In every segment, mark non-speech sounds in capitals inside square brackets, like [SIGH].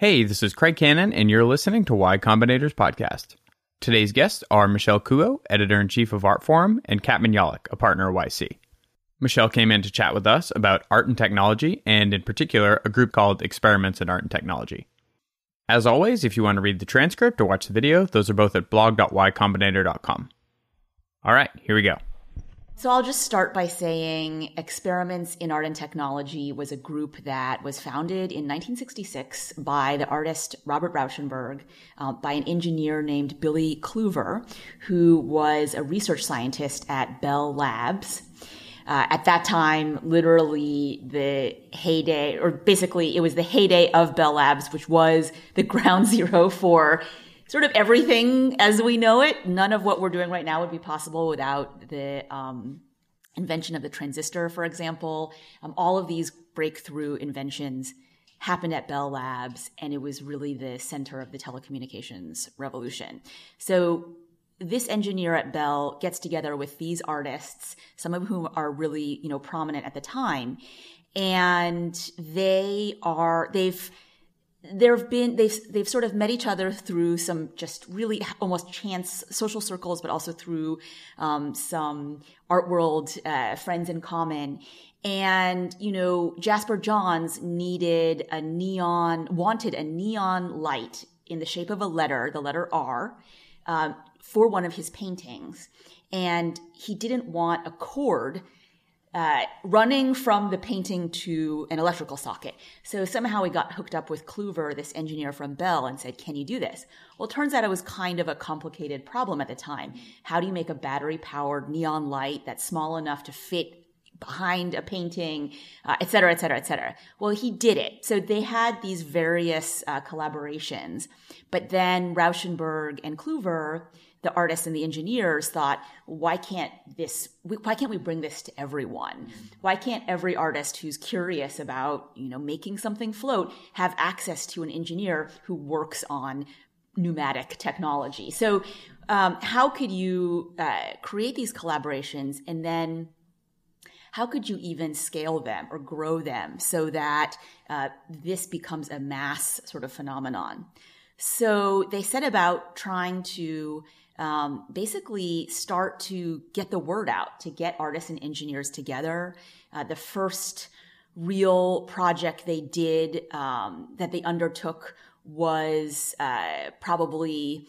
Hey, this is Craig Cannon, and you're listening to Y Combinator's podcast. Today's guests are Michelle Kuo, editor in chief of Artforum, and Kat Manalac, a partner at YC. Michelle came in to chat with us about art and technology, and in particular, a group called Experiments in Art and Technology. As always, if you want to read the transcript or watch the video, those are both at blog.ycombinator.com. All right, here we go. So I'll just start by saying Experiments in Art and Technology was a group that was founded in 1966 by the artist Robert Rauschenberg, uh, by an engineer named Billy Kluver, who was a research scientist at Bell Labs. Uh, at that time, literally the heyday, or basically it was the heyday of Bell Labs, which was the [LAUGHS] ground zero for sort of everything as we know it. None of what we're doing right now would be possible without the um, invention of the transistor, for example. Um, all of these breakthrough inventions happened at Bell Labs, and it was really the center of the telecommunications revolution. So this engineer at Bell gets together with these artists, some of whom are really, you know, prominent at the time, and they are they've there have been they've they've sort of met each other through some just really almost chance social circles, but also through um, some art world uh, friends in common. And you know, Jasper Johns needed a neon, wanted a neon light in the shape of a letter, the letter R, um, for one of his paintings, and he didn't want a cord uh, running from the painting to an electrical socket. So somehow we got hooked up with Kluver, this engineer from Bell, and said, Can you do this? Well, it turns out it was kind of a complicated problem at the time. How do you make a battery powered neon light that's small enough to fit behind a painting, uh, et cetera, et cetera, et cetera. Well, he did it. So they had these various uh, collaborations, but then Rauschenberg and Kluver the artists and the engineers thought, why can't this, why can't we bring this to everyone? Why can't every artist who's curious about, you know, making something float have access to an engineer who works on pneumatic technology? So, um, how could you uh, create these collaborations and then how could you even scale them or grow them so that uh, this becomes a mass sort of phenomenon? So they set about trying to um, basically start to get the word out, to get artists and engineers together. Uh, the first real project they did um, that they undertook was uh, probably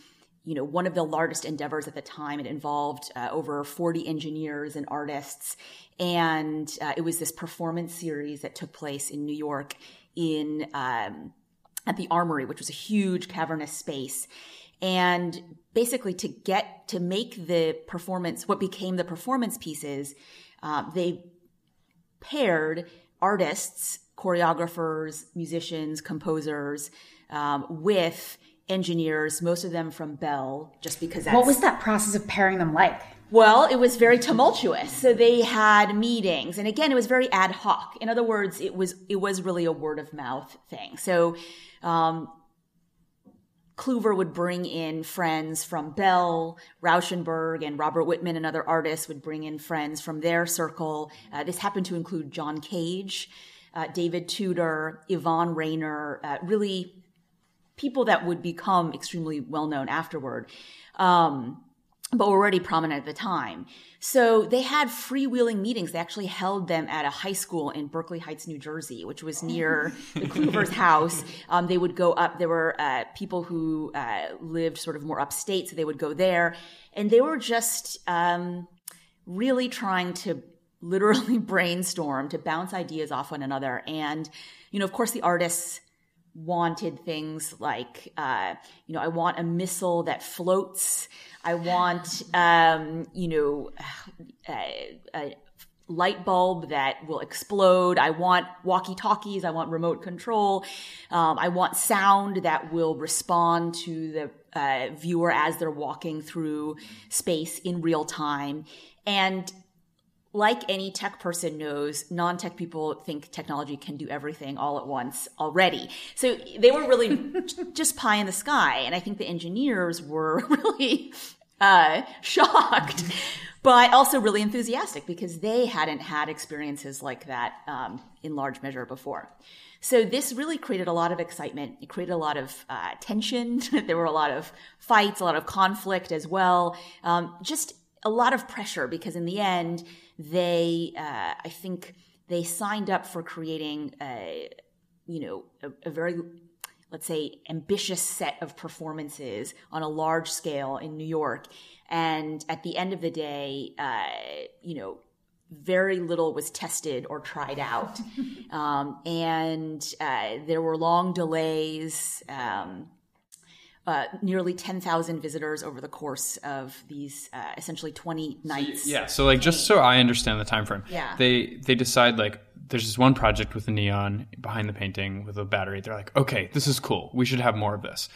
you know one of the largest endeavors at the time. It involved uh, over 40 engineers and artists. And uh, it was this performance series that took place in new york in um, at the armory which was a huge cavernous space. And basically to get to make the performance what became the performance pieces uh, they paired artists choreographers musicians composers um, with engineers most of them from bell just because what was that process of pairing them like well, it was very tumultuous. So they had meetings, and again, it was very ad hoc. In other words, it was it was really a word of mouth thing. So um, Kluver would bring in friends from Bell, Rauschenberg, and Robert Whitman and other artists would bring in friends from their circle. Uh, this happened to include John Cage, uh, David Tudor, Yvonne Rainer, uh, really people that would become extremely well known afterward. Um, but were already prominent at the time. So they had freewheeling meetings. They actually held them at a high school in Berkeley Heights, New Jersey, which was near the Kluver's [LAUGHS] house. Um, they would go up. There were uh, people who uh, lived sort of more upstate, so they would go there, and they were just um, really trying to literally [LAUGHS] brainstorm to bounce ideas off one another. And you know, of course, the artists wanted things like, uh, you know, I want a missile that floats. I want, um, you know, a, a, light bulb that will explode. I want walkie talkies. I want remote control. Um, I want sound that will respond to the uh, viewer as they're walking through space in real time. And like any tech person knows, non tech people think technology can do everything all at once already. So they were really [LAUGHS] just pie in the sky. And I think the engineers were [LAUGHS] really uh, shocked, but also really enthusiastic because they hadn't had experiences like that um, in large measure before. So this really created a lot of excitement. It created a lot of uh, tension. [LAUGHS] there were a lot of fights, a lot of conflict as well. Um, just a lot of pressure because in the end, they, uh, I think, they signed up for creating a, you know, a, a very let's say, ambitious set of performances on a large scale in New York. And at the end of the day, uh, you know, very little was tested or tried out. [LAUGHS] um, and uh, there were long delays. Um, uh, nearly 10,000 visitors over the course of these uh, essentially 20 nights. So, yeah, so like just so I understand the time frame. Yeah. They they decide like there's this one project with the neon behind the painting with a battery. They're like, "Okay, this is cool. We should have more of this."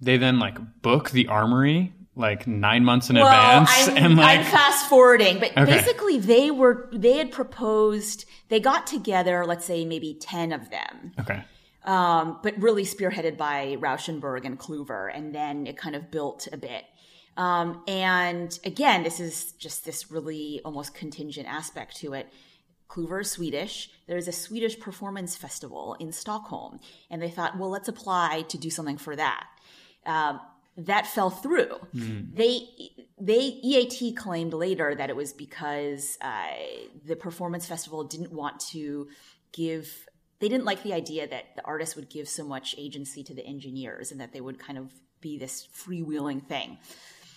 They then like book the armory like 9 months in well, advance I'm, and like I'm fast forwarding, but Okay. basically they were they had proposed they got together, let's say maybe 10 of them. Okay. Um, but really spearheaded by Rauschenberg and Kluver, and then it kind of built a bit. Um, and again, this is just this really almost contingent aspect to it. Kluver is Swedish. There's a Swedish performance festival in Stockholm, and they thought, well, let's apply to do something for that. Um, that fell through. They they EAT claimed later that it was because uh, the performance festival didn't want to give they didn't like the idea that the artists would give so much agency to the engineers and that they would kind of be this freewheeling thing.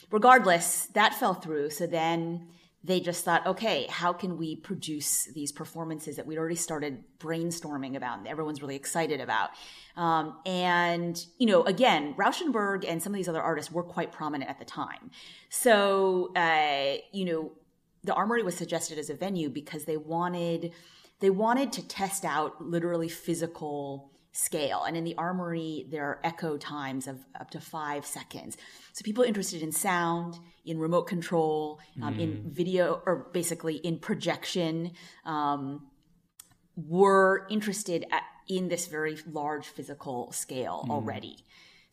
Regardless, that fell through. So then they just thought, okay, how can we produce these performances that we'd already started brainstorming about and everyone's really excited about? Um, and, you know, again, Rauschenberg and some of these other artists were quite prominent at the time. So, uh, you know, the Armory was suggested as a venue because they wanted they wanted to test out literally physical scale. And in the Armory, there are echo times of up to five seconds. So people interested in sound, in remote control, um, in video, or basically in projection, um, were interested at, in this very large physical scale already.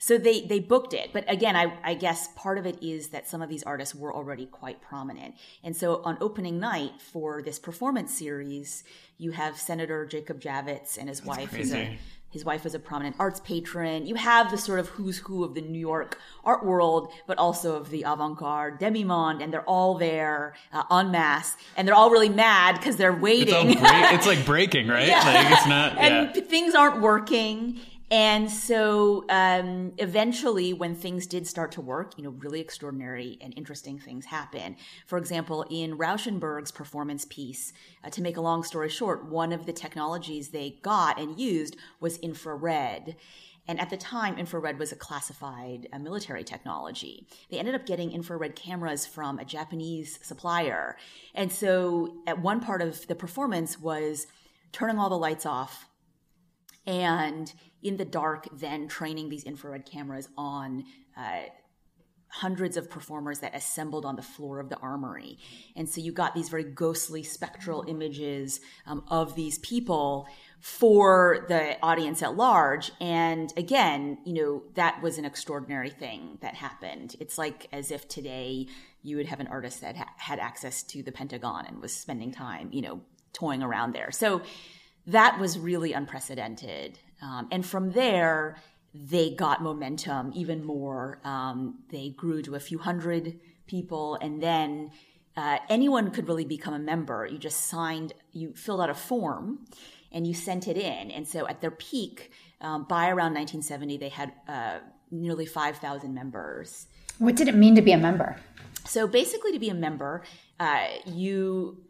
So they they booked it, but again, I, I guess part of it is that some of these artists were already quite prominent, and so on opening night for this performance series, you have Senator Jacob Javits and his wife is a his wife is a prominent arts patron. You have the sort of who's who of the New York art world, but also of the avant-garde demi-monde, and they're all there uh, en masse, and they're all really mad because they're It's, waiting. break, it's like [LAUGHS] breaking, right? Like it's not and yeah. p- things aren't working. And so um, eventually, when things did start to work, you know, really extraordinary and interesting things happen. For example, in Rauschenberg's performance piece, uh, to make a long story short, one of the technologies they got and used was infrared. And at the time, infrared was a classified uh, military technology. They ended up getting infrared cameras from a Japanese supplier. And so, at one part of the performance was turning all the lights off and in the dark then training these infrared cameras on uh, hundreds of performers that assembled on the floor of the armory. And so you got these very ghostly spectral images um, of these people for the audience at large. And again you know that was an extraordinary thing that happened. It's like as if today you would have an artist that ha- had access to the pentagon and was spending time you know toying around there. So that was really unprecedented. Um, and from there, they got momentum even more. Um, they grew to a few hundred people, and then uh, anyone could really become a member. You just signed, you filled out a form, and you sent it in. And so at their peak, um, by around 1970, they had uh, nearly 5,000 members. What did it mean to be a member? So basically, to be a member, uh, you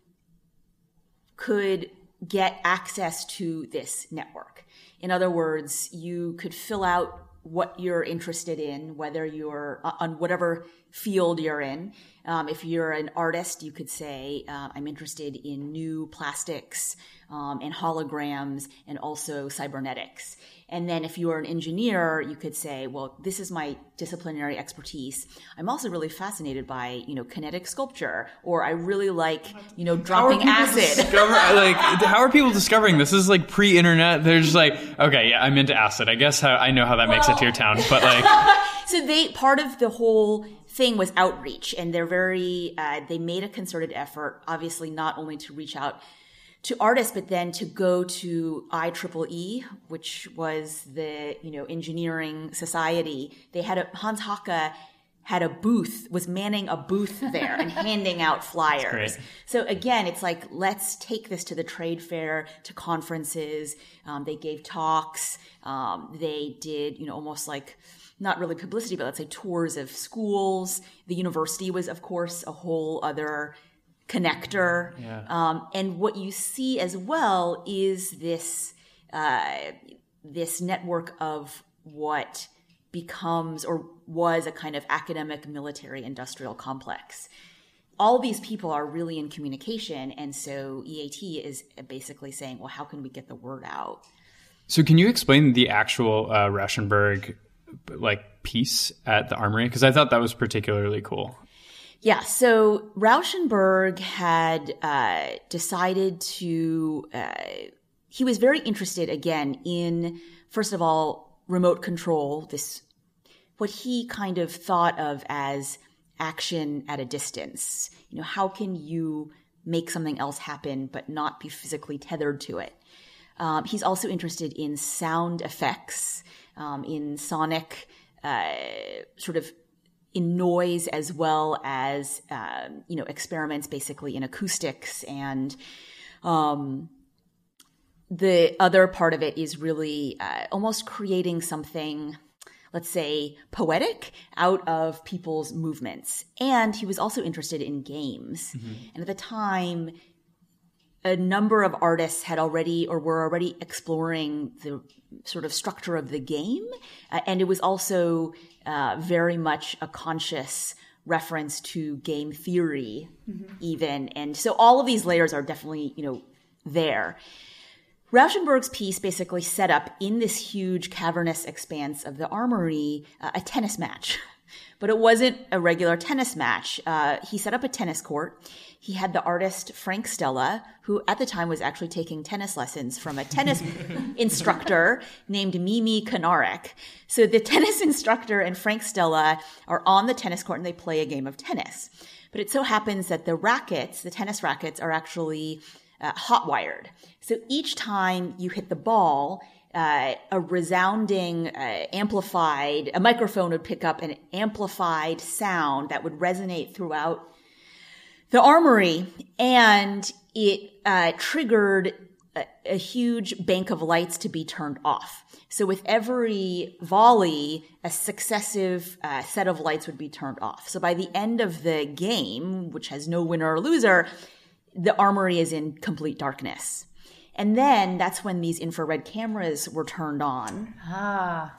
could get access to this network. In other words, you could fill out what you're interested in, whether you're on whatever field you're in. Um, if you're an artist, you could say, uh, I'm interested in new plastics um, and holograms and also cybernetics. And then if you are an engineer, you could say, well, this is my disciplinary expertise. I'm also really fascinated by, you know, kinetic sculpture, or I really like, you know, dropping acid. Discover, [LAUGHS] like, how are people discovering this? This is like pre-internet. They're just like, okay, yeah, I'm into acid. I guess how, I know how that makes it to your town, but like, [LAUGHS] so they part of the whole thing was outreach, and they're very uh, they made a concerted effort, obviously not only to reach out to artists, but then to go to IEEE, which was the you know engineering society. They had a Hans Haacke had a booth, was manning a booth [LAUGHS] there and handing out flyers. So again, it's like, let's take this to the trade fair, to conferences. Um, they gave talks. Um, they did, you know, almost like, not really publicity, but let's say tours of schools. The university was, of course, a whole other connector. Yeah. Um, and what you see as well is this, uh, this network of what becomes or was a kind of academic military industrial complex. All these people are really in communication, and so EAT is basically saying, well, how can we get the word out? So, can you explain the actual uh, Rauschenberg like piece at the Armory? Because I thought that was particularly cool. Yeah, so Rauschenberg had uh, decided to. Uh, he was very interested again in, first of all, remote control, this what he kind of thought of as action at a distance. You know, how can you make something else happen but not be physically tethered to it? Um, he's also interested in sound effects, um, in sonic, uh, sort of in noise as well as um, you know experiments basically in acoustics and um, the other part of it is really uh, almost creating something let's say poetic out of people's movements and he was also interested in games mm-hmm. and at the time a number of artists had already or were already exploring the sort of structure of the game uh, and it was also uh, very much a conscious reference to game theory mm-hmm. even and so all of these layers are definitely you know there Rauschenberg's piece basically set up in this huge cavernous expanse of the armory uh, a tennis match. [LAUGHS] But it wasn't a regular tennis match. Uh, he set up a tennis court. He had the artist Frank Stella, who at the time was actually taking tennis lessons from a tennis [LAUGHS] instructor named Mimi Kanarek. So the [LAUGHS] tennis instructor and Frank Stella are on the tennis court and they play a game of tennis. But it so happens that the rackets, the tennis rackets, are actually uh, hot wired. So each time you hit the ball, uh, a resounding, uh, amplified, a microphone would pick up an amplified sound that would resonate throughout the armory, and it uh, triggered a, a, huge bank of lights to be turned off. So with every volley, a successive uh, set of lights would be turned off. So by the end of the game, which has no winner or loser, the armory is in complete darkness. And then that's when these infrared cameras were turned on. Ah.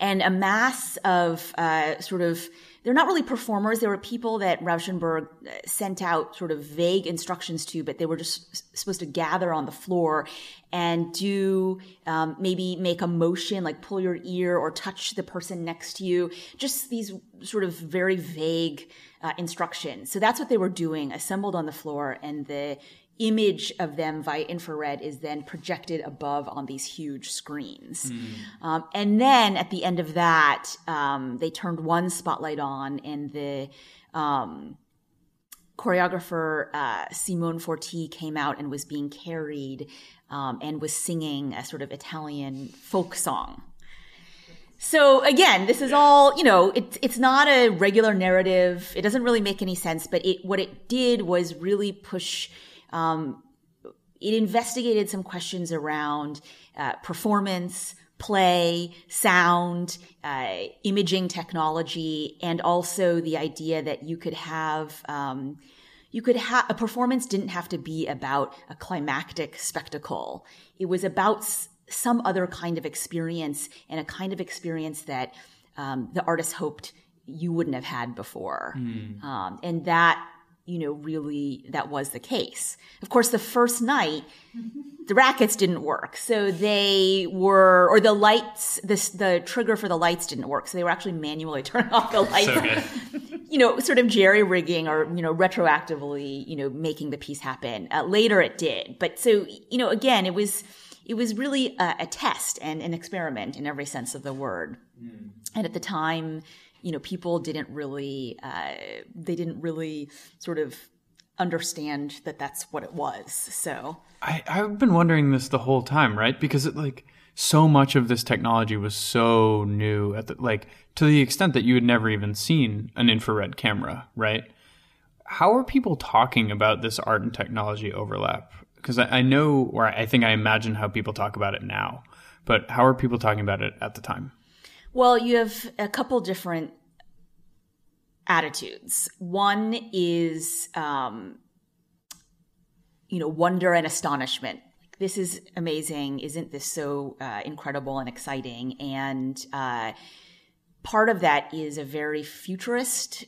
And a mass of uh, sort of, they're not really performers. They were people that Rauschenberg uh, sent out sort of vague instructions to, but they were just supposed to gather on the floor and do um, maybe make a motion, like pull your ear or touch the person next to you. Just these sort of very vague uh, instructions. So that's what they were doing, assembled on the floor, and the image of them via infrared is then projected above on these huge screens. Mm. Um, and then at the end of that, um, they turned one spotlight on, and the um, choreographer uh, Simone Forti came out and was being carried um, and was singing a sort of Italian folk song. So again, this is all, you know, it's it's not a regular narrative. It doesn't really make any sense, but it what it did was really push um, it investigated some questions around uh, performance, play, sound, uh, imaging technology, and also the idea that you could have um, you could have a performance didn't have to be about a climactic spectacle. It was about s- some other kind of experience and a kind of experience that um, the artist hoped you wouldn't have had before. Mm. Um, and that you know, really that was the case. Of course, the first night, the rackets didn't work. So they were, or the lights, this, the trigger for the lights didn't work. So they were actually manually [LAUGHS] turning off the lights. So [LAUGHS] you know, sort of jerry rigging or, you know, retroactively, you know, making the piece happen. Uh, later it did. But so, you know, again, it was, it was really a, a test and an experiment in every sense of the word. And at the time, you know, people didn't really, uh, they didn't really sort of understand that that's what it was. So I, I've been wondering this the whole time, right? Because it like so much of this technology was so new at the like to the extent that you had never even seen an infrared camera, right? How are people talking about this art and technology overlap? Because I, I know, or I think I imagine how people talk about it now, but how are people talking about it at the time? Well, you have a couple different attitudes. One is, um, you know, wonder and astonishment. This is amazing. Isn't this so uh, incredible and exciting? And uh, part of that is a very futurist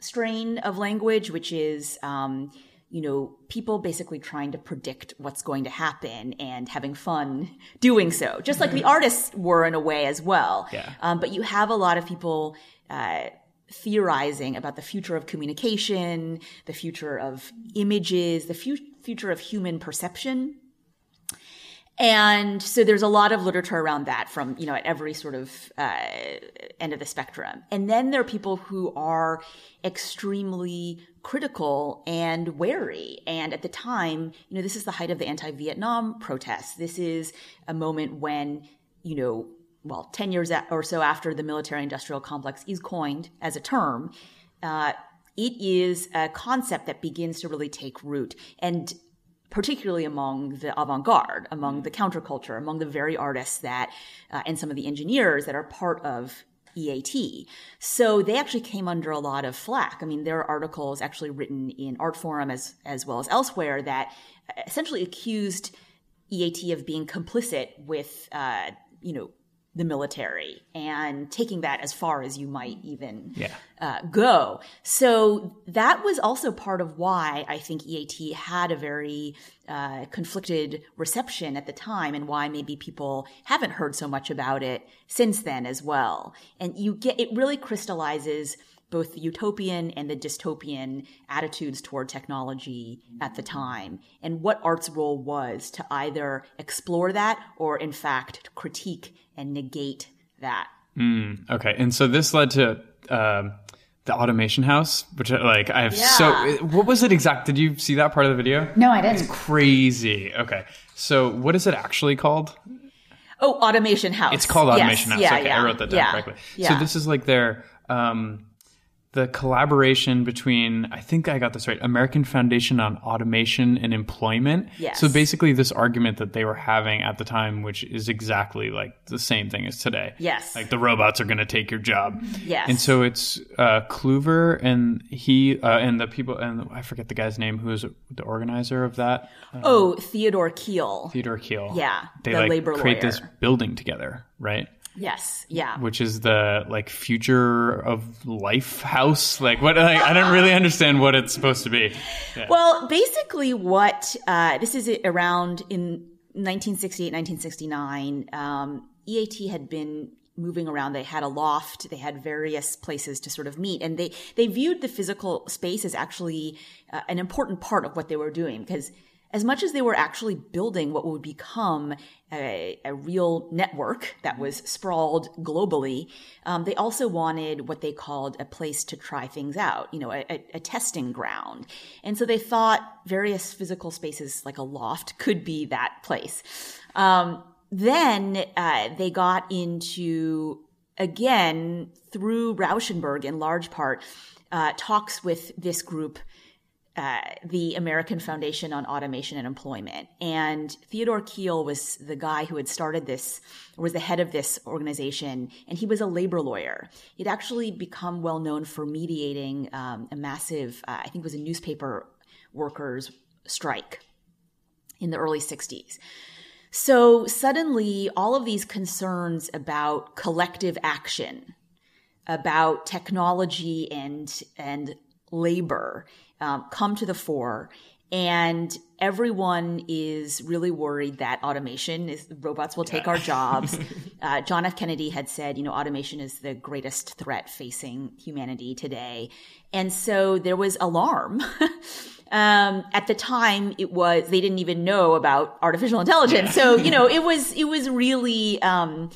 strain of language, which is, um, you know, people basically trying to predict what's going to happen and having fun [LAUGHS] doing so, just like the artists were in a way as well. Yeah. Um, but you have a lot of people uh, theorizing about the future of communication, the future of images, the fu- future of human perception. And so there's a lot of literature around that from, you know, at every sort of uh, end of the spectrum. And then there are people who are extremely critical and wary. And at the time, you know, this is the height of the anti-Vietnam protests. This is a moment when, you know, well, 10 years or so after the military industrial complex is coined as a term, uh, it is a concept that begins to really take root. And particularly among the avant-garde, among the counterculture, among the very artists that, uh, and some of the engineers that are part of EAT. So they actually came under a lot of flack. I mean, there are articles actually written in Artforum as, as well as elsewhere that essentially accused EAT of being complicit with, uh, you know, the military and taking that as far as you might even Yeah. uh, go. So that was also part of why I think EAT had a very uh, conflicted reception at the time and why maybe people haven't heard so much about it since then as well. And you get, it really crystallizes both the utopian and the dystopian attitudes toward technology at the time and what art's role was to either explore that or in fact critique and negate that. Okay, and so this led to um, the automation house, which uh, like I have Yeah. so. What was it exact? Did you see that part of the video? No, I didn't. it's Crazy. Okay, so what is it actually called? Oh, Automation House. It's called Yes. Automation House. Yeah, okay, yeah. I wrote that down yeah. correctly. Yeah. So this is like their um, the collaboration between I think I got this right. American Foundation on Automation and Employment. Yes. So basically, this argument that they were having at the time, which is exactly like the same thing as today. Yes. Like the robots are going to take your job. Yes. And so it's uh, Kluver and he uh, and the people and I forget the guy's name who is the organizer of that. oh, Theodore Kheel. Theodore Kheel. Yeah, They the like labor create this building together, right? Yes. Yeah. which is the like future of life house like what like, i don't really understand what it's supposed to be Well, basically, what uh, this is around in 1968, 1969. Um, EAT had been moving around. They had a loft. They had various places to sort of meet, and they they viewed the physical space as actually uh, an important part of what they were doing because. As much as they were actually building what would become a, a real network that was sprawled globally, um, they also wanted what they called a place to try things out, you know, a, a, a testing ground. And so they thought various physical spaces like a loft could be that place. Um, then uh, they got into, again, through Rauschenberg in large part, uh, talks with this group uh, the American Foundation on Automation and Employment. And Theodore Kheel was the guy who had started this, was the head of this organization, and he was a labor lawyer. He'd actually become well known for mediating um, a massive, uh, I think it was a newspaper workers' strike in the early 60s. So suddenly, all of these concerns about collective action, about technology and and labor um, come to the fore and everyone is really worried that automation is robots will take our jobs. [LAUGHS] Uh, john f. Kennedy had said you know automation is the greatest threat facing humanity today. And so there was alarm. [LAUGHS] Um, at the time it was they didn't even know about artificial intelligence. So you know [LAUGHS] it was it was really um,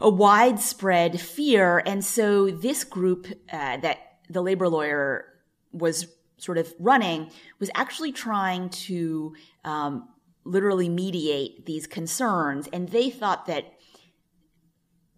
a widespread fear. And so this group uh, that the labor lawyer was sort of running was actually trying to um, literally mediate these concerns. And they thought that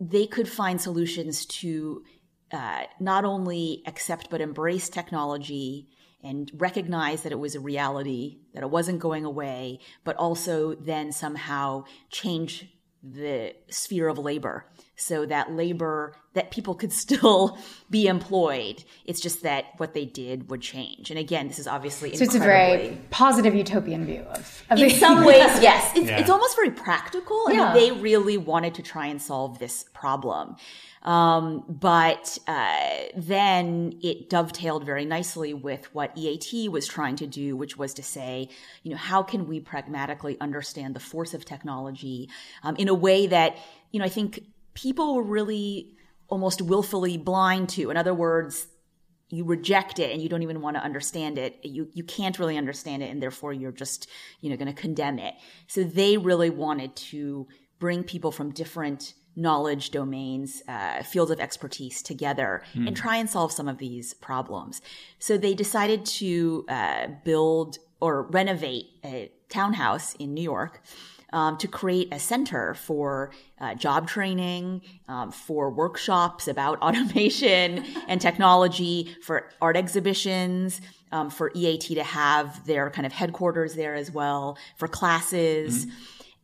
they could find solutions to uh, not only accept but embrace technology and recognize that it was a reality, that it wasn't going away, but also then somehow change the sphere of labor so that labor that people could still [LAUGHS] be employed. It's just that what they did would change. And again this is obviously so it's a very positive utopian view of, of in some [LAUGHS] ways yes. It's, Yeah. it's almost very practical. Yeah. I mean, they really wanted to try and solve this problem. Um, but uh, then it dovetailed very nicely with what EAT was trying to do, which was to say, you know, how can we pragmatically understand the force of technology um, in a way that, you know, I think people were really almost willfully blind to. In other words, you reject it and you don't even want to understand it. You you can't really understand it, and therefore you're just you know going to condemn it. So they really wanted to bring people from different knowledge domains, uh, fields of expertise together and try and solve some of these problems. So they decided to uh, build or renovate a townhouse in New York. Um, to create a center for uh, job training, um, for workshops about [LAUGHS] automation and technology, for art exhibitions, um, for EAT to have their kind of headquarters there as well, for classes.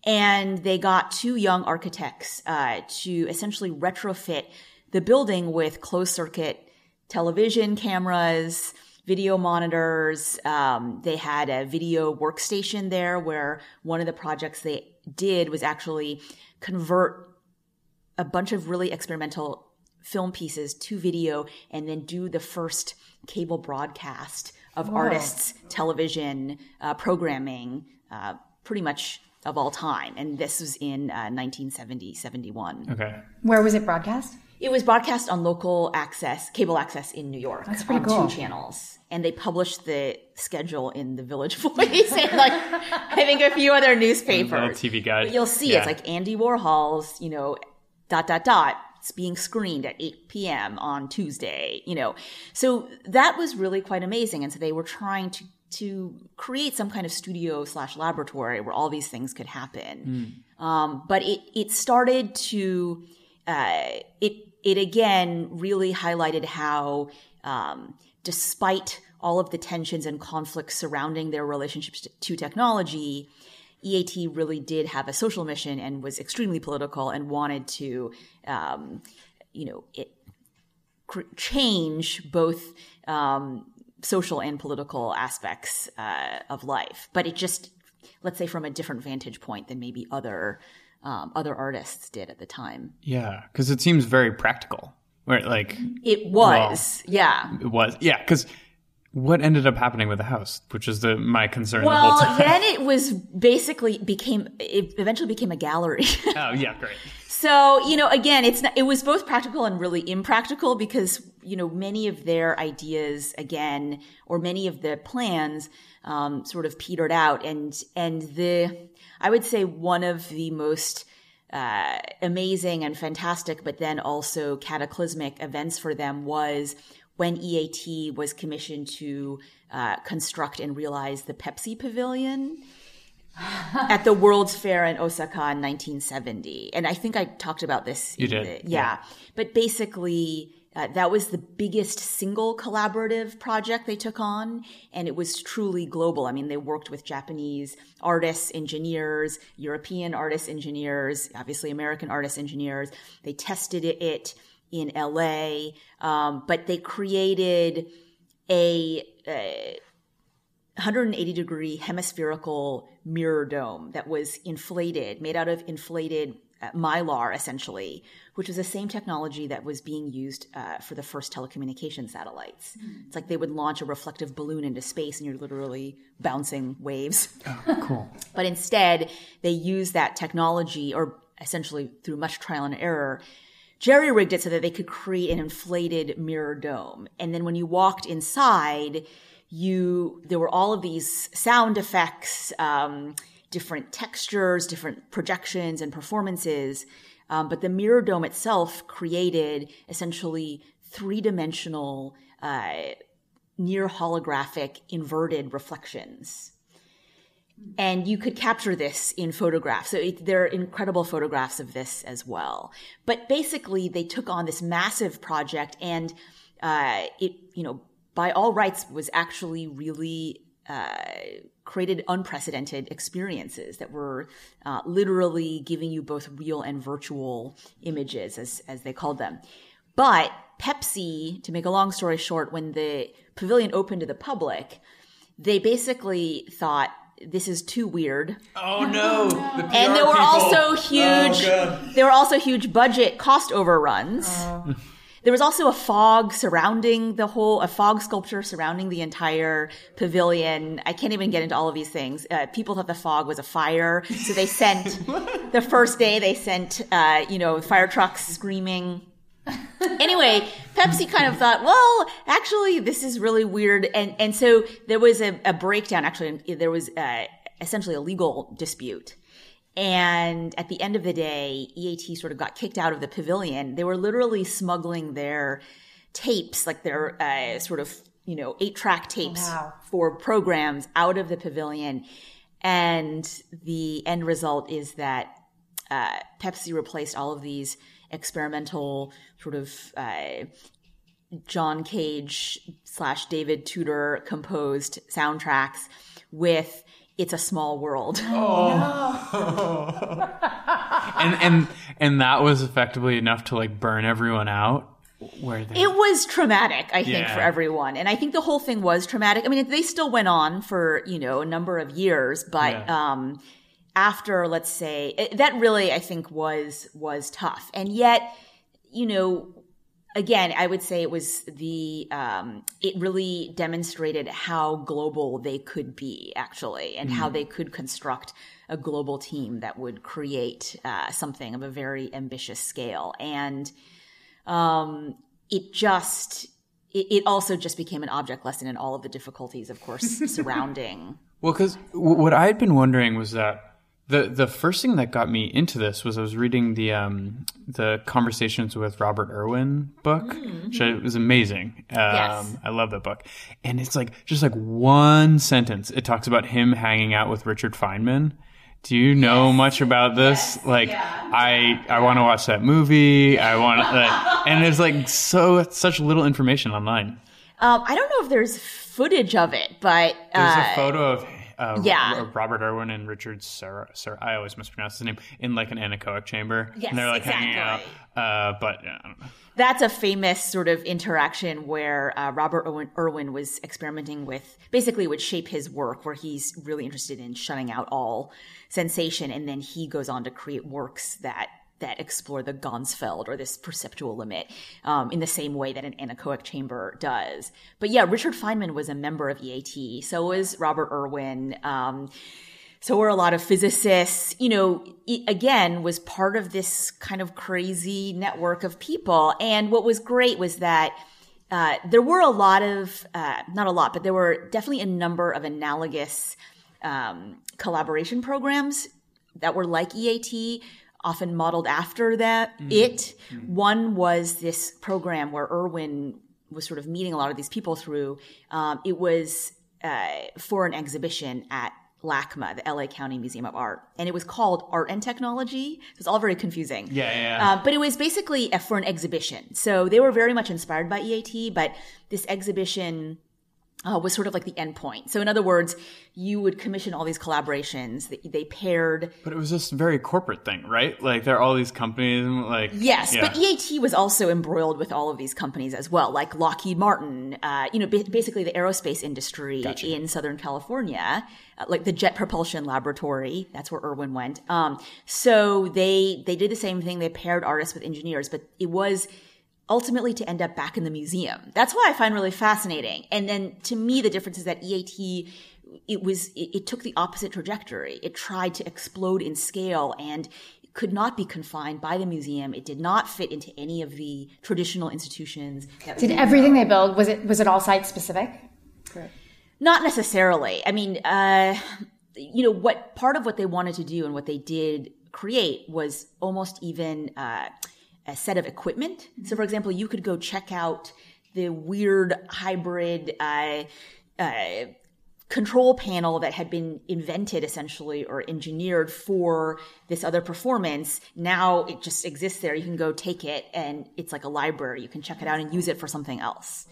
And they got two young architects uh, to essentially retrofit the building with closed circuit television cameras, video monitors. Um, they had a video workstation there where one of the projects they did was actually convert a bunch of really experimental film pieces to video and then do the first cable broadcast of artists' television uh, programming uh, pretty much of all time. And this was in uh, 1970, 71. Okay. Where was it broadcast? It was broadcast on local access, cable access in New York. That's pretty on cool. two channels. And they published the schedule in the Village [LAUGHS] Voice and like I think a few other newspapers. TV guide. But you'll see Yeah. it's like Andy Warhol's, you know, dot dot dot. It's being screened at 8 p.m. on Tuesday, you know. So that was really quite amazing. And so they were trying to to create some kind of studio slash laboratory where all these things could happen. Um, but it it started to uh, it it again really highlighted how um, despite all of the tensions and conflicts surrounding their relationships to, technology, EAT really did have a social mission and was extremely political and wanted to, um, you know, it cr- change both um, social and political aspects uh, of life. But it just, let's say, from a different vantage point than maybe other um, other artists did at the time. Yeah, because it seems very practical. Right, like It was, yeah. it was. Yeah, because what ended up happening with the house, which is the my concern Well, the whole time. then it was basically became it eventually became a gallery. [LAUGHS] oh yeah, great. So, you know, again, it's not, it was both practical and really impractical because, you know, many of their ideas, again, or many of the plans, um, sort of petered out. And, and the, I would say one of the most, uh, amazing and fantastic, but then also cataclysmic events for them was when EAT was commissioned to, uh, construct and realize the Pepsi Pavilion [LAUGHS] at the World's Fair in Osaka in 1970. And I think I talked about this. You in did, the- yeah. But basically, uh, that was the biggest single collaborative project they took on. And it was truly global. I mean, they worked with Japanese artists, engineers, European artists, engineers, obviously American artists, engineers. They tested it in LA. Um, but they created a, a 180 degree hemispherical mirror dome that was inflated, made out of inflated mylar essentially, which was the same technology that was being used uh, for the first telecommunication satellites. It's like they would launch a reflective balloon into space and you're literally bouncing waves. [LAUGHS] Cool. But instead, they used that technology, or essentially through much trial and error, jerry rigged it so that they could create an inflated mirror dome. And then when you walked inside, you there were all of these sound effects, um, different textures, different projections and performances. Um, but the mirror dome itself created essentially three dimensional, uh, near holographic inverted reflections. And you could capture this in photographs. So it, there are incredible photographs of this as well. But basically, they took on this massive project, and uh, it, you know, by all rights, was actually really uh, created unprecedented experiences that were uh, literally giving you both real and virtual images, as as they called them. But Pepsi, to make a long story short, when the pavilion opened to the public, they basically thought this is too weird. Oh no! The PR And there were people. also huge Oh, there were also huge budget cost overruns. There was also a fog surrounding the whole, a fog sculpture surrounding the entire pavilion. I can't even get into all of these things. Uh, people thought the fog was a fire, so they sent [LAUGHS] the first day they sent, uh, you know, fire trucks screaming. anyway, Pepsi kind of thought, well, actually, this is really weird, and and so there was a, a breakdown. Actually, there was uh, essentially a legal dispute. And at the end of the day, EAT sort of got kicked out of the pavilion. They were literally smuggling their tapes, like their uh, sort of, you know, eight track tapes Wow. for programs out of the pavilion. And the end result is that uh, Pepsi replaced all of these experimental sort of uh, John Cage slash David Tudor composed soundtracks with "It's a Small World." Oh. and and and that was effectively enough to like burn everyone out. Where they It was traumatic, I think, Yeah. for everyone. And I think the whole thing was traumatic. I mean, they still went on for, you know, a number of years, but, Yeah. um, after, let's say, it, that really, I think, was, was tough. And yet, you know, again, I would say it was the, um, it really demonstrated how global they could be, actually, and how they could construct a global team that would create, uh, something of a very ambitious scale. And, um, it just it, it also just became an object lesson in all of the difficulties, of course, [LAUGHS] surrounding. Well, because what I had been wondering was that the the first thing that got me into this was I was reading the um, the Conversations with Robert Irwin book, which I- was amazing. Um, Yes. I love that book, and it's like just like one sentence. It talks about him hanging out with Richard Feynman. Do you know much about this? Like, I I want to watch that movie. I want, [LAUGHS] uh, and there's like so such little information online. Um, I don't know if there's footage of it, but There's uh, a photo of uh, yeah. Ro- Robert Irwin and Richard Sir, Sir I always mispronounce his name in like an anechoic chamber. Yes, and they're like hanging out. Uh, but yeah, I don't know. that's a famous sort of interaction where uh, Robert Irwin, Irwin was experimenting with basically would shape his work, where he's really interested in shutting out all sensation, and then he goes on to create works that that explore the Ganzfeld or this perceptual limit um, in the same way that an anechoic chamber does. But yeah, Richard Feynman was a member of EAT. So was Robert Irwin. Um, so were a lot of physicists, you know, it, again, was part of this kind of crazy network of people. And what was great was that uh, there were a lot of, uh, not a lot, but there were definitely a number of analogous um, collaboration programs that were like EAT, often modeled after that. It. One was this program where Irwin was sort of meeting a lot of these people through. Um, it was uh, for an exhibition at LACMA, the LA County Museum of Art, and it was called Art and Technology. It was all very confusing. Yeah, yeah, yeah. Um, but it was basically a, for an exhibition. So they were very much inspired by EAT, but this exhibition uh, was sort of like the endpoint. So in other words, you would commission all these collaborations. They, they paired But it was just a very corporate thing, right? Like there are all these companies, and like Yes, yeah. but EAT was also embroiled with all of these companies as well, like Lockheed Martin, uh, you know, ba- basically the aerospace industry in Southern California, uh, like the Jet Propulsion Laboratory. That's where Irwin went. Um, so they they did the same thing. They paired artists with engineers, but it was ultimately to end up back in the museum. That's why I find really fascinating. And then to me, the difference is that EAT it was it, it took the opposite trajectory. It tried to explode in scale and could not be confined by the museum. It did not fit into any of the traditional institutions. Did everything they build was it was it all site specific? Not necessarily. I mean, uh, you know, what part of what they wanted to do and what they did create was almost even uh, a set of equipment. So, for example, you could go check out the weird hybrid uh, uh, control panel that had been invented essentially or engineered for this other performance. Now it just exists there. You can go take it and it's like a library. You can check it out and use it for something else.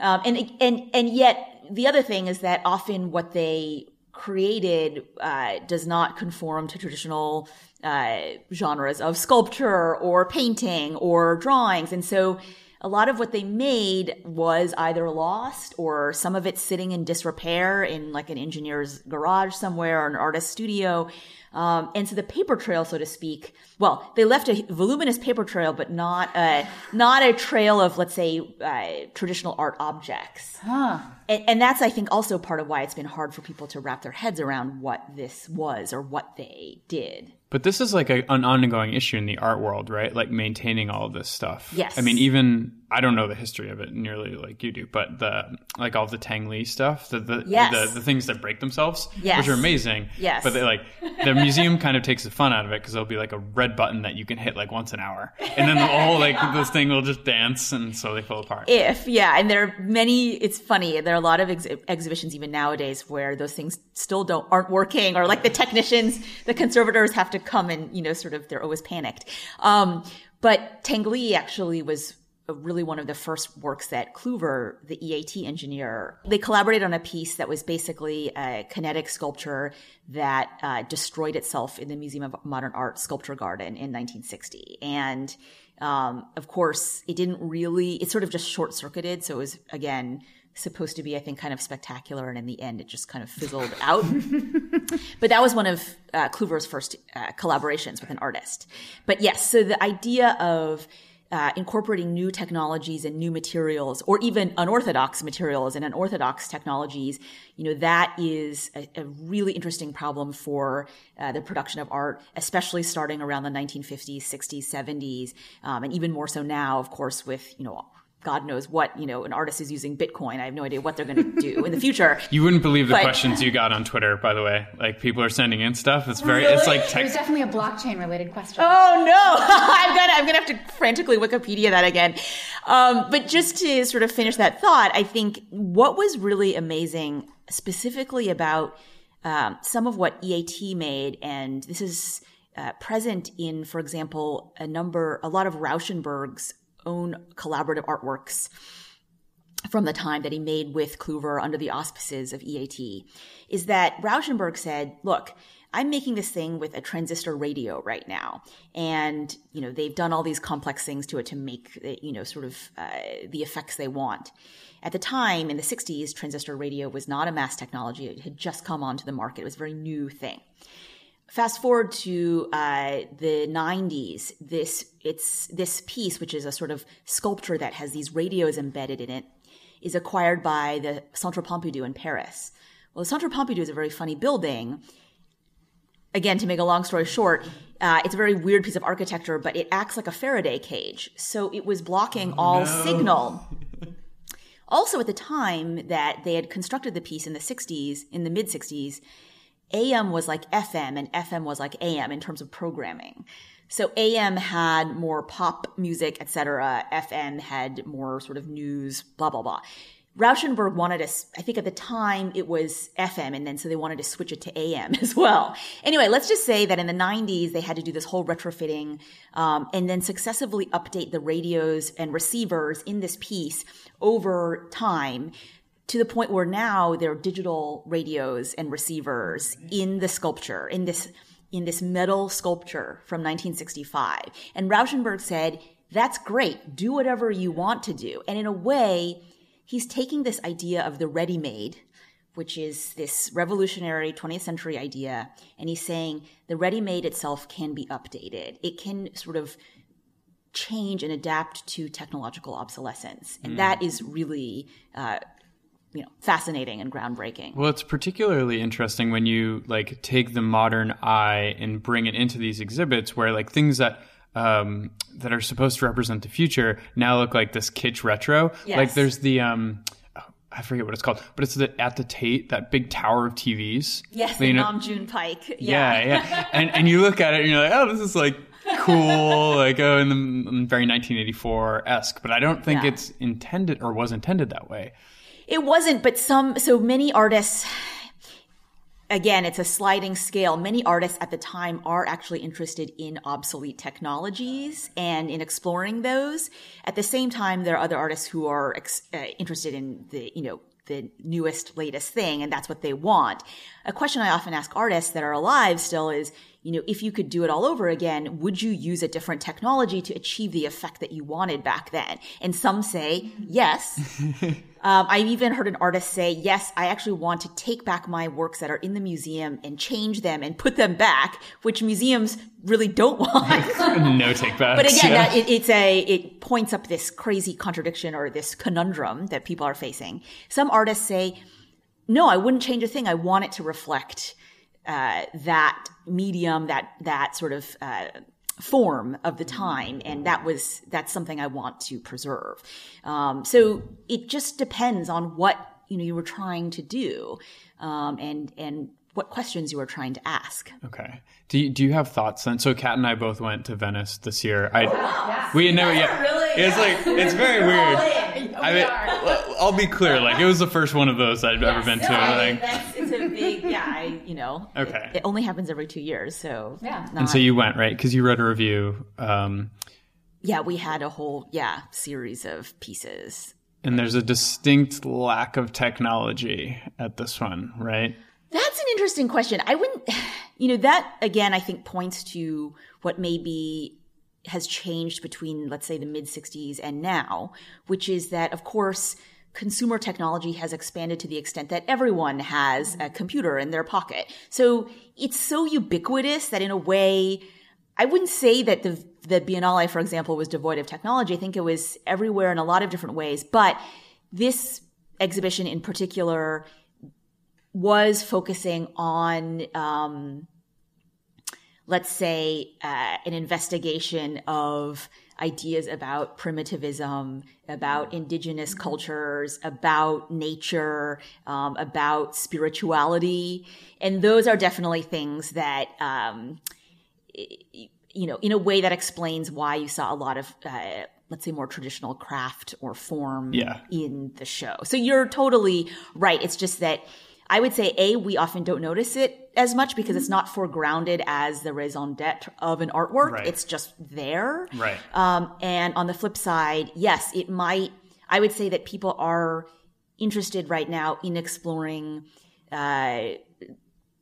Um, and, and, and yet the other thing is that often what they created uh, does not conform to traditional uh, genres of sculpture or painting or drawings. And so a lot of what they made was either lost or some of it sitting in disrepair in like an engineer's garage somewhere or an artist's studio. Um, and so the paper trail, so to speak, well, they left a voluminous paper trail, but not a, not a trail of, let's say, uh, traditional art objects. Huh. And, and that's, I think, also part of why it's been hard for people to wrap their heads around what this was or what they did. But this is like a, an ongoing issue in the art world, right? Like maintaining all of this stuff. Yes. I mean, even I don't know the history of it nearly like you do, but the like all the Tinguely stuff, the the, Yes. the the things that break themselves, Yes. which are amazing. Yes. But they like the museum kind of takes the fun out of it because there'll be like a red button that you can hit like once an hour, and then the whole like this thing will just dance and slowly fall apart. if yeah and there are many it's funny there are a lot of ex- exhibitions even nowadays where those things still don't aren't working or like the technicians the conservators have to come and you know sort of they're always panicked um, but Tinguely actually was really one of the first works that Kluver, the EAT engineer, they collaborated on a piece that was basically a kinetic sculpture that uh, destroyed itself in the Museum of Modern Art Sculpture Garden in 1960. And um, of course, it didn't really, it sort of just short circuited. So it was, again, supposed to be, I think, kind of spectacular. And in the end, it just kind of fizzled out. [LAUGHS] but that was one of uh, Kluver's first uh, collaborations with an artist. But yes, so the idea of uh, incorporating new technologies and new materials, or even unorthodox materials and unorthodox technologies, you know, that is a, a really interesting problem for uh, the production of art, especially starting around the 1950s, 60s, 70s, um, and even more so now, of course, with, you know, God knows what, you know, an artist is using Bitcoin. I have no idea what they're going to do in the future. [LAUGHS] You wouldn't believe the But- questions you got on Twitter, by the way. Like people are sending in stuff. It's very, it's like There's definitely a blockchain related question. Oh no! [LAUGHS] I'm gonna I'm gonna have to frantically Wikipedia that again. Um, but just to sort of finish that thought, I think what was really amazing, specifically about um, some of what EAT made, and this is uh, present in, for example, a number, a lot of Rauschenberg's own collaborative artworks from the time that he made with Kluver under the auspices of EAT is that Rauschenberg said, look, I'm making this thing with a transistor radio right now. And, you know, they've done all these complex things to it to make you know, sort of uh, the effects they want. At the time in the 60s, transistor radio was not a mass technology. It had just come onto the market. It was a very new thing fast forward to uh, the 90s this it's this piece which is a sort of sculpture that has these radios embedded in it is acquired by the centre pompidou in paris. Well the centre pompidou is a very funny building. Again to make a long story short uh, it's a very weird piece of architecture but it acts like a faraday cage. So it was blocking all signal. [LAUGHS] Also at the time that they had constructed the piece in the 60s in the mid 60s AM was like FM and FM was like AM in terms of programming. So AM had more pop music, etc. FM had more sort of news, blah blah blah. Rauschenberg wanted us, I think at the time it was FM, and then so they wanted to switch it to AM [LAUGHS] as well. Anyway, let's just say that in the 90s, they had to do this whole retrofitting um, and then successively update the radios and receivers in this piece over time to the point where now there are digital radios and receivers in the sculpture, in this in this metal sculpture from 1965. And Rauschenberg said, "That's great. Do whatever you want to do." And in a way, he's taking this idea of the ready-made, which is this revolutionary 20th century idea, and he's saying the ready-made itself can be updated. It can sort of change and adapt to technological obsolescence, and that is really uh, you know fascinating and groundbreaking. Well, it's particularly interesting when you like take the modern eye and bring it into these exhibits where like things that um, that are supposed to represent the future now look like this kitsch retro. Yes. Like there's the um, I forget what it's called, but it's the, at the Tate, that big tower of TVs. Yes, You the know- Nam June Paik. Yeah, Yeah. yeah. and and you look at it and you're like, oh, this is like cool, [LAUGHS] like oh, in the very 1984 esque. But I don't think Yeah. it's intended or was intended that way. It wasn't, but some, so many artists, again, it's a sliding scale. Many artists at the time are actually interested in obsolete technologies and in exploring those. At the same time, there are other artists who are ex- uh, interested in the, you know, the newest, latest thing, and that's what they want. A question I often ask artists that are alive still is, you know, if you could do it all over again, would you use a different technology to achieve the effect that you wanted back then? And some say yes. [LAUGHS] Um, I've even heard an artist say, yes, I actually want to take back my works that are in the museum and change them and put them back, which museums really don't want. [LAUGHS] no take backs. but again, yeah. that, it, it's a, it points up this crazy contradiction or this conundrum that people are facing. Some artists say, no, I wouldn't change a thing. I want it to reflect, uh, that medium, that, that sort of, uh, form of the time and that was that's something i want to preserve um, so it just depends on what you know you were trying to do um, and and what questions you were trying to ask Okay. Do you, do you have thoughts then? So Kat and I both went to Venice this year. I we had never yet. really- It's like it's very weird. I mean, well, I'll be clear. Like it was the first one of those I'd ever been to. No, I mean, like, that's it's a big yeah I, you know it- Okay. it, only happens every two years so Yeah. and so you went right because you wrote a review. Um, yeah we had a whole yeah series of pieces and there's a distinct lack of technology at this one, right? That's an interesting question. I wouldn't, [SIGHS] you know, that again, I think points to what maybe has changed between, let's say, the mid 60s and now, which is that, of course, consumer technology has expanded to the extent that everyone has a computer in their pocket. So it's so ubiquitous that in a way, I wouldn't say that the the Biennale, for example, was devoid of technology. I think it was everywhere in a lot of different ways. But this exhibition in particular was focusing on, um, let's say, uh, an investigation of ideas about primitivism, about indigenous cultures, about nature, um, about spirituality, and those are definitely things that. Um, you know, in a way that explains why you saw a lot of, uh, let's say, more traditional craft or form Yeah. in the show. So you're totally right. It's just that I would say, A, we often don't notice it as much because it's not foregrounded as the raison d'etre of an artwork. Right. It's just there. Right. Um, and on the flip side, yes, it might, I would say that people are interested right now in exploring, uh,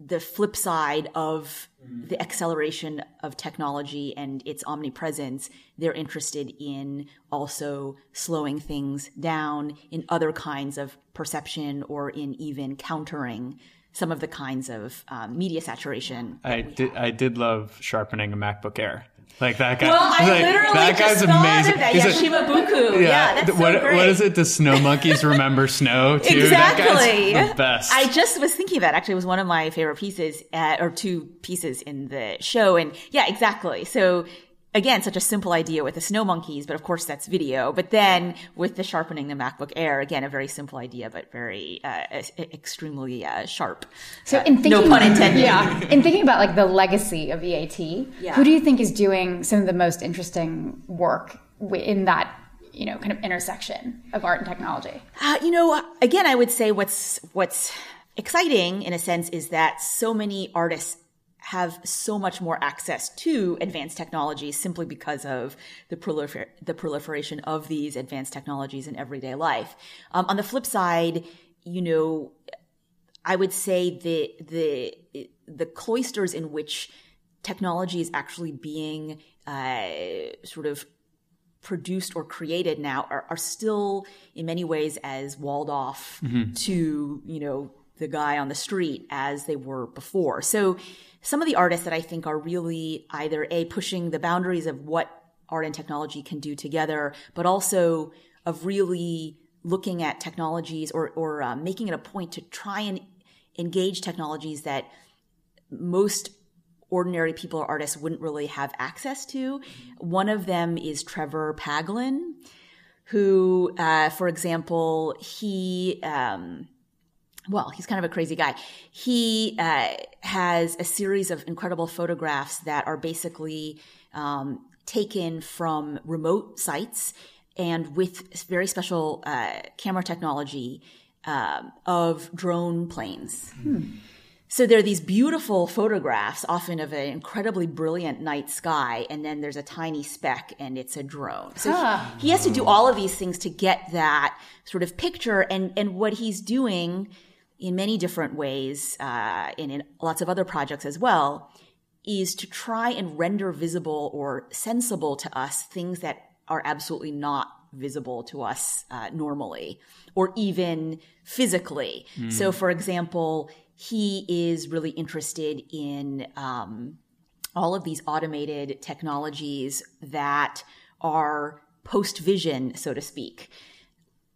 the flip side of the acceleration of technology and its omnipresence, they're interested in also slowing things down in other kinds of perception or in even countering some of the kinds of um, media saturation. I did. I did love sharpening a MacBook Air. Like that guy. Well, I like, literally that just guy's amazing. of that. Yeah, Shimabuku. [LAUGHS] Yeah, that's so what, great. what is it? The snow monkeys remember snow too? Exactly. That guy's the best. I just was thinking of that. Actually, it was one of my favorite pieces, uh, or two pieces in the show. And yeah, exactly. So again, such a simple idea with the snow monkeys, but of course that's video. But then with the sharpening the MacBook Air, again, a very simple idea, but very uh, extremely uh, sharp. So in thinking, no pun intended. [LAUGHS] Yeah, in thinking about like the legacy of EAT, Yeah. who do you think is doing some of the most interesting work in that you know kind of intersection of art and technology? Uh, you know, again, I would say what's what's exciting in a sense is that so many artists have so much more access to advanced technologies simply because of the, prolifer- the proliferation of these advanced technologies in everyday life. Um, on the flip side, you know, I would say the the the cloisters in which technology is actually being uh, sort of produced or created now are, are still in many ways as walled off to you know the guy on the street as they were before so some of the artists that i think are really either a pushing the boundaries of what art and technology can do together but also of really looking at technologies or, or uh, making it a point to try and engage technologies that most ordinary people or artists wouldn't really have access to. One of them is Trevor Paglen, who, uh, for example, he, um, well, he's kind of a crazy guy. He uh, has a series of incredible photographs that are basically um, taken from remote sites and with very special uh, camera technology um, of drone planes. Hmm. So there are these beautiful photographs, often of an incredibly brilliant night sky, and then there's a tiny speck and it's a drone. So huh. he, he has to do all of these things to get that sort of picture. And, and what he's doing in many different ways, uh, and in lots of other projects as well, is to try and render visible or sensible to us things that are absolutely not visible to us uh, normally or even physically. Mm. So, for example, he is really interested in um, all of these automated technologies that are post vision, so to speak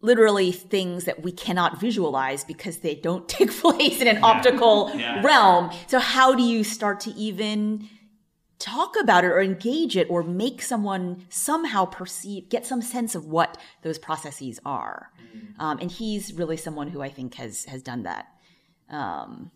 literally things that we cannot visualize because they don't [LAUGHS] take place in an yeah. optical [LAUGHS] yeah. realm. So how do you start to even talk about it or engage it or make someone somehow perceive, get some sense of what those processes are? Mm. Um, and he's really someone who I think has, has done that. Um,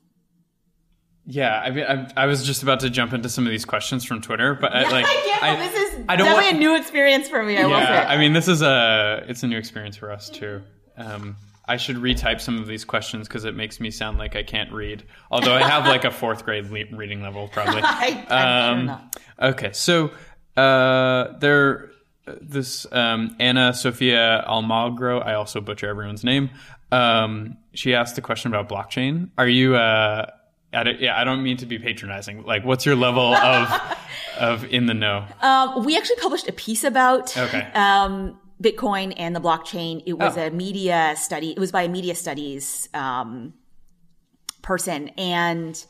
yeah, I mean, I, I, was just about to jump into some of these questions from Twitter, but I, [LAUGHS] like, yeah, I, this is I don't definitely want, a new experience for me. I yeah, I mean, this is a it's a new experience for us too. Um, I should retype some of these questions because it makes me sound like I can't read. Although I have like a fourth grade le- reading level, probably. [LAUGHS] I, um, okay, so uh, there, this um, Anna Sofia Almagro. I also butcher everyone's name. Um, she asked a question about blockchain. Are you uh, I don't, yeah, I don't mean to be patronizing. Like, what's your level [LAUGHS] of of in the know? Um, we actually published a piece about okay. um, Bitcoin and the blockchain. It was oh. a media study. It was by a media studies um, person, and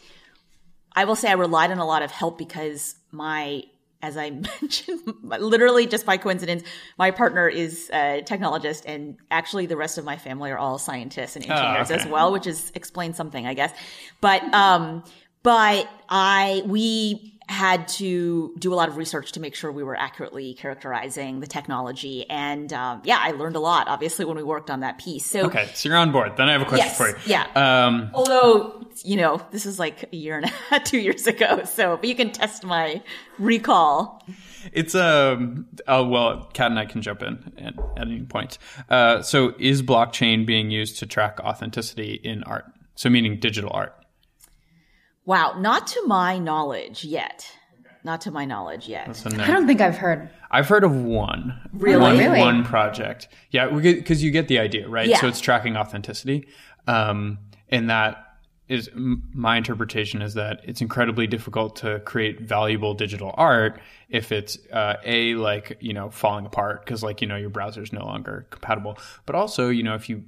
I will say I relied on a lot of help because my as I [LAUGHS] mentioned, literally just by coincidence, my partner is a technologist, and actually the rest of my family are all scientists and oh, engineers oh, okay. as well, which is explains something, I guess. But um, but I we had to do a lot of research to make sure we were accurately characterizing the technology. And um, yeah, I learned a lot, obviously, when we worked on that piece. So okay, so you're on board. Then I have a question yes, for you. Yeah. Um, Although you know this is like a year and a half, [LAUGHS] two years ago, so but you can test my recall. It's um oh well, Kat and I can jump in at, at any point. Uh, so is blockchain being used to track authenticity in art? So meaning digital art. Wow, not to my knowledge yet. Not to my knowledge yet. I don't think I've heard. I've heard of one. Really? One, really? one project. Yeah, because you get the idea, right? Yeah. So it's tracking authenticity. Um, and that is my interpretation is that it's incredibly difficult to create valuable digital art if it's uh, a like you know falling apart because like you know your browser is no longer compatible but also you know if you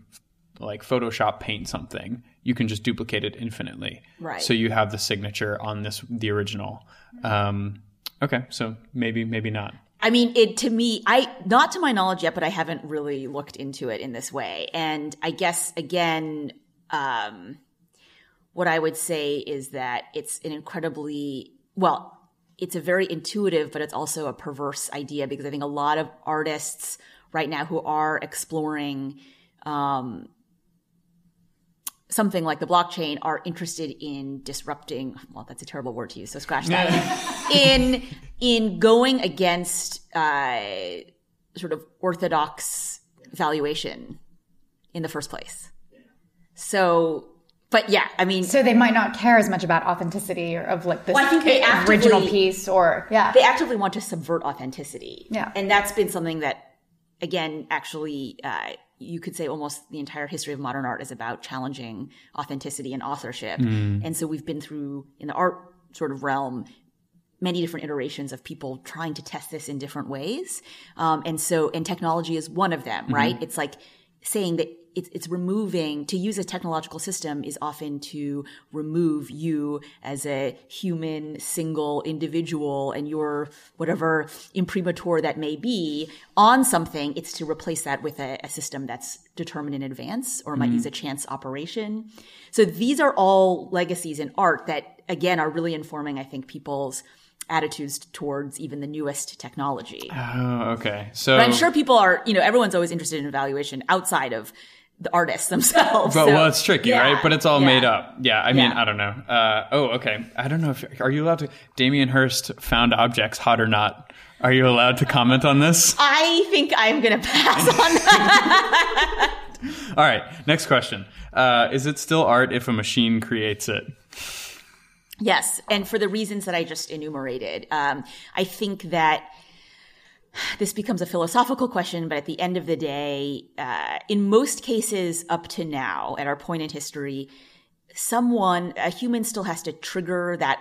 like photoshop paint something you can just duplicate it infinitely. Right. So you have the signature on this the original. Um, okay, so maybe maybe not. I mean, it to me, I not to my knowledge yet, but I haven't really looked into it in this way. And I guess again, um, what I would say is that it's an incredibly well, it's a very intuitive, but it's also a perverse idea because I think a lot of artists right now who are exploring um, something like the blockchain are interested in disrupting well that's a terrible word to use so scratch that. [LAUGHS] In in going against uh, sort of orthodox valuation in the first place. So but yeah i mean so they might not care as much about authenticity or of like this well, I think they original piece or yeah. They actively want to subvert authenticity. Yeah. And that's been something that again actually uh, you could say almost the entire history of modern art is about challenging authenticity and authorship. Mm. And so we've been through in the art sort of realm many different iterations of people trying to test this in different ways. Um, and so, and technology is one of them, mm-hmm. right? It's like saying that it's, it's removing to use a technological system is often to remove you as a human single individual and your whatever imprimatur that may be on something it's to replace that with a, a system that's determined in advance or might mm-hmm. use a chance operation so these are all legacies in art that again are really informing i think people's attitudes towards even the newest technology. Oh, okay. So But I'm sure people are, you know, everyone's always interested in evaluation outside of the artists themselves. But So, well, it's tricky, yeah, right? But it's all yeah. made up. Yeah, I mean, Yeah. I don't know. Uh, oh, okay. I don't know if are you allowed to. Damien Hirst found objects hot or not. Are you allowed to comment on this? I think I'm going to pass on that. [LAUGHS] All right. Next question. Uh, is it still art if a machine creates it? Yes, and for the reasons that I just enumerated, um, I think that this becomes a philosophical question, but at the end of the day, uh, in most cases up to now, at our point in history, someone, a human still has to trigger that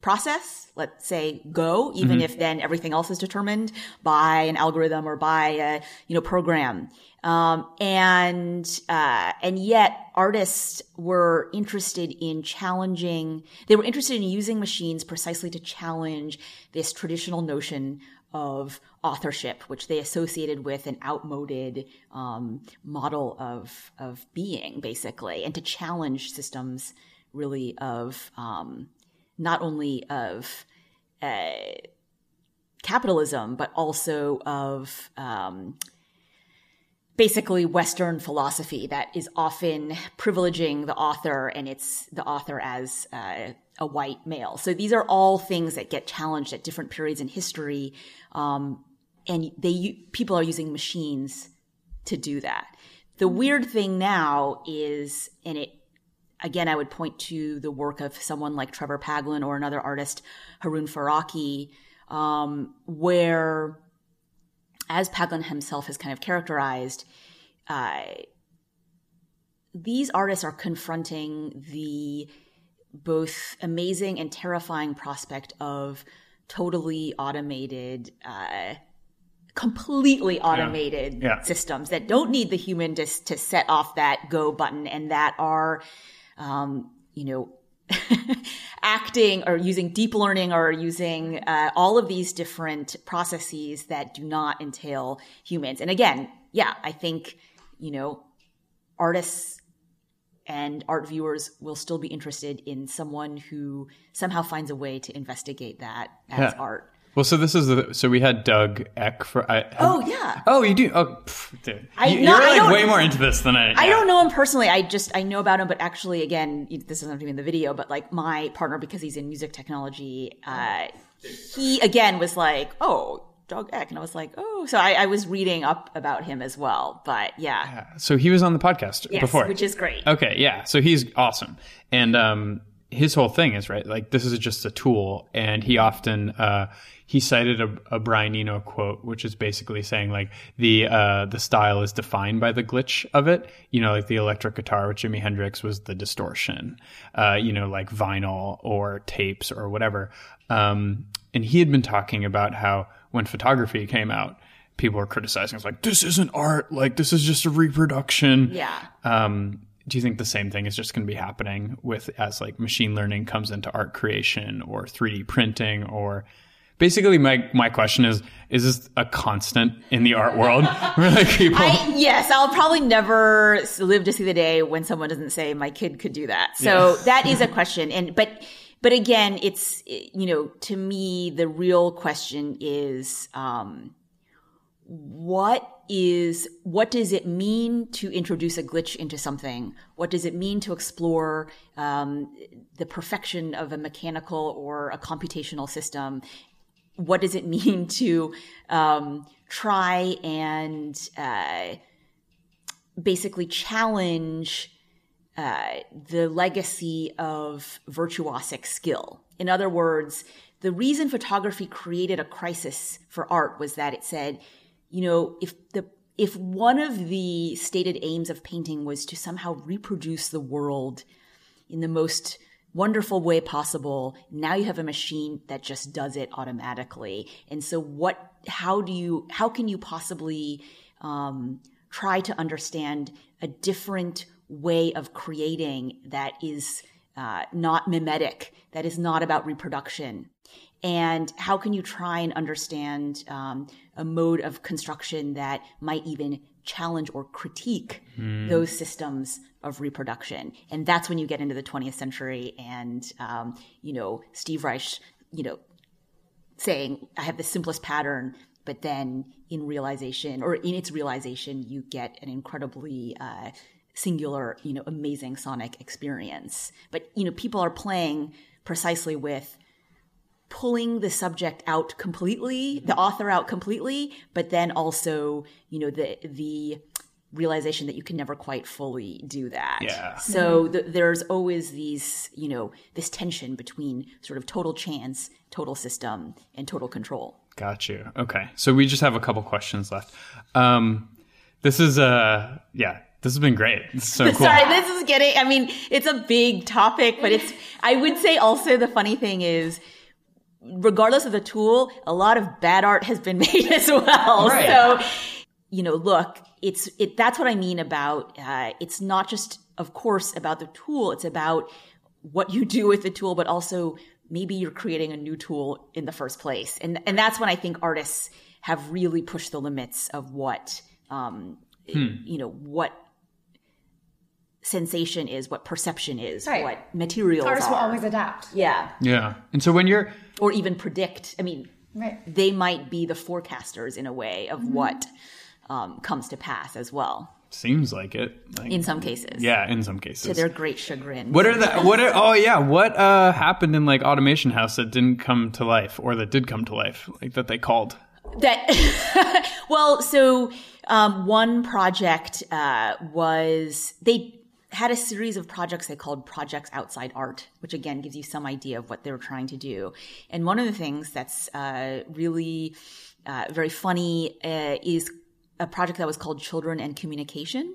process, let's say go, even if then everything else is determined by an algorithm or by a, you know, program. Um, and, uh, and yet artists were interested in challenging, they were interested in using machines precisely to challenge this traditional notion of authorship, which they associated with an outmoded um, model of of being, basically, and to challenge systems really of um, not only of uh, capitalism, but also of um, basically Western philosophy that is often privileging the author and it's the author as uh, a white male. So these are all things that get challenged at different periods in history, um, and they people are using machines to do that. The weird thing now is, and it again, I would point to the work of someone like Trevor Paglen or another artist, Harun Farocki, um, where, as Paglen himself has kind of characterized, uh, these artists are confronting the both amazing and terrifying prospect of totally automated, uh, completely automated Yeah. systems that don't need the human to, to set off that go button and that are, um, you know, [LAUGHS] acting or using deep learning or using uh, all of these different processes that do not entail humans. And again, yeah, I think, you know, artists and art viewers will still be interested in someone who somehow finds a way to investigate that as Yeah. art. Well, so this is the so we had Doug Eck for. I, Oh yeah. Oh, you do? Oh, pff, dude. I- you, are like way more into this than I. I yeah. don't know him personally. I just I know about him, but actually, again, this doesn't have to be in the video. But like my partner, because he's in music technology, uh, he again was like, "Oh, Doug Eck," and I was like, "Oh." So I, I was reading up about him as well. But yeah, So he was on the podcast yes, before, which is great. Okay, yeah. So he's awesome. And um his whole thing is right, like this is just a tool and he often uh he cited a, a Brian Eno quote, which is basically saying like the uh the style is defined by the glitch of it. You know, like the electric guitar with Jimi Hendrix was the distortion. Uh, you know, like vinyl or tapes or whatever. Um and he had been talking about how when photography came out, people were criticizing. It's like this isn't art. Like this is just a reproduction. Yeah. Um, do you think the same thing is just going to be happening with as like machine learning comes into art creation or 3D printing or basically my my question is is this a constant in the art world [LAUGHS] where like people I, yes, I'll probably never live to see the day when someone doesn't say my kid could do that. So [LAUGHS] that is a question. And but but again, it's you know to me the real question is um, what is what does it mean to introduce a glitch into something? What does it mean to explore um, the perfection of a mechanical or a computational system? what does it [LAUGHS] mean to um, try and uh, basically challenge uh, the legacy of virtuosic skill? In other words, the reason photography created a crisis for art was that it said, you know, if the if one of the stated aims of painting was to somehow reproduce the world in the most wonderful way possible. Now you have a machine that just does it automatically. And so what, how do you, how can you possibly, um, try to understand a different way of creating that is, uh, not mimetic, that is not about reproduction? And how can you try and understand um, a mode of construction that might even challenge or critique those systems of reproduction? And that's when you get into the 20th century and, um, you know, Steve Reich, you know, saying, I have the simplest pattern, but then in realization or in its realization, you get an incredibly uh, singular, you know, amazing sonic experience. But, you know, people are playing precisely with pulling the subject out completely, the author out completely, but then also, you know, the, the, realization that you can never quite fully do that. Yeah. So th- there's always these, you know, this tension between sort of total chance, total system, and total control. Got you. Okay. So we just have a couple questions left. Um, this is uh yeah, this has been great. So [LAUGHS] cool. Sorry, this is getting. I mean, it's a big topic, but it's. I would say also the funny thing is, regardless of the tool, a lot of bad art has been [LAUGHS] made as well. Right. So, you know, look, it's it. That's what I mean about. Uh, it's not just, of course, about the tool. It's about what you do with the tool, but also maybe you're creating a new tool in the first place, and and that's when I think artists have really pushed the limits of what, um, you know, what sensation is, what perception is, Right. what materials Artists will are. always adapt. yeah, Yeah. And so when you're or even predict. I mean, Right. they might be the forecasters in a way of what um, comes to pass as well. seems like it. Like, In some cases, yeah, in some cases. to their great chagrin. What are the what are oh yeah, what uh happened in like Automation House that didn't come to life or that did come to life, like that they called? that [LAUGHS] well so um, one project uh, was they had a series of projects they called projects outside art which again gives you some idea of what they were trying to do. And one of the things that's uh, really uh, very funny uh, is a project that was called children and communication.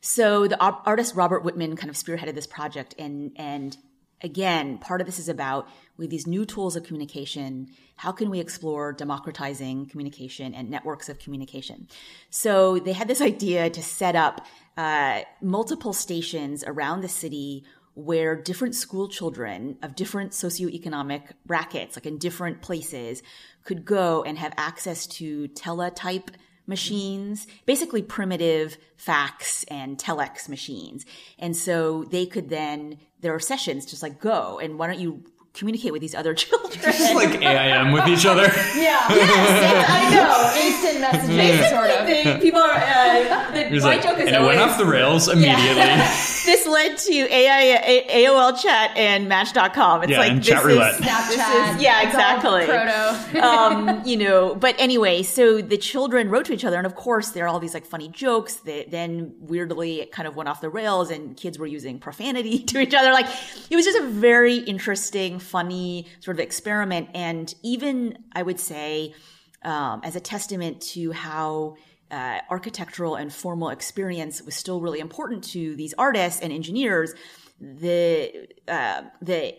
So the ar- artist Robert Whitman kind of spearheaded this project, and and again, part of this is about with these new tools of communication, how can we explore democratizing communication and networks of communication? So they had this [LAUGHS] idea to set up uh, multiple stations around the city where different school children of different socioeconomic brackets, like in different places, could go and have access to teletype machines, basically primitive fax and telex machines. And so they could then, there are sessions just like go and why don't you communicate with these other [LAUGHS] children? Just like [LAUGHS] AIM with each other. Yeah. yes, [LAUGHS] I know. Instant messaging, sort of. The people are, uh, the, my like, joke is and it went off the rails immediately. this led to AI, A- AOL chat and Match.com. It's Yeah, like and this chat roulette. is, Snapchat. this is yeah, exactly. Proto. um, you know, but anyway, so the children wrote to each other, and of course, there are all these like funny jokes that then weirdly it kind of went off the rails, and kids were using profanity to each other. Like it was just a very interesting, funny sort of experiment, and even I would say, um, as a testament to how. Uh, architectural and formal experience was still really important to these artists and engineers. The uh, the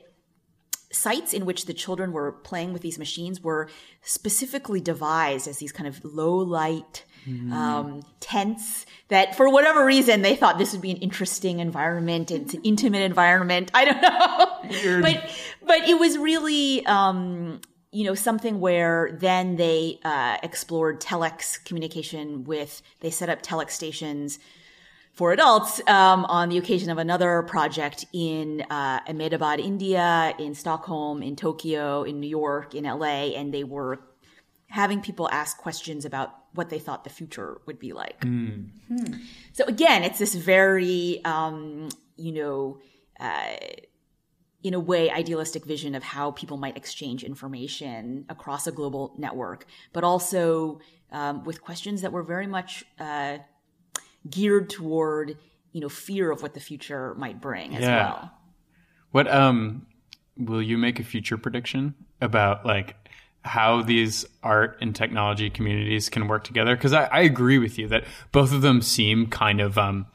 sites in which the children were playing with these machines were specifically devised as these kind of low light um, tents that for whatever reason they thought this would be an interesting environment. It's an intimate environment. I don't know. But but it was really um, you know something where then they uh, explored telex communication with they set up telex stations for adults um, on the occasion of another project in uh, Ahmedabad, India, in Stockholm, in Tokyo, in New York, in LA, and they were having people ask questions about what they thought the future would be like. So again, it's this very, um, you know, uh, in a way, idealistic vision of how people might exchange information across a global network, but also um, with questions that were very much uh, geared toward, you know, fear of what the future might bring as Yeah. well. What um will you make a future prediction about like how these art and technology communities can work together? Because I, I agree with you that both of them seem kind of um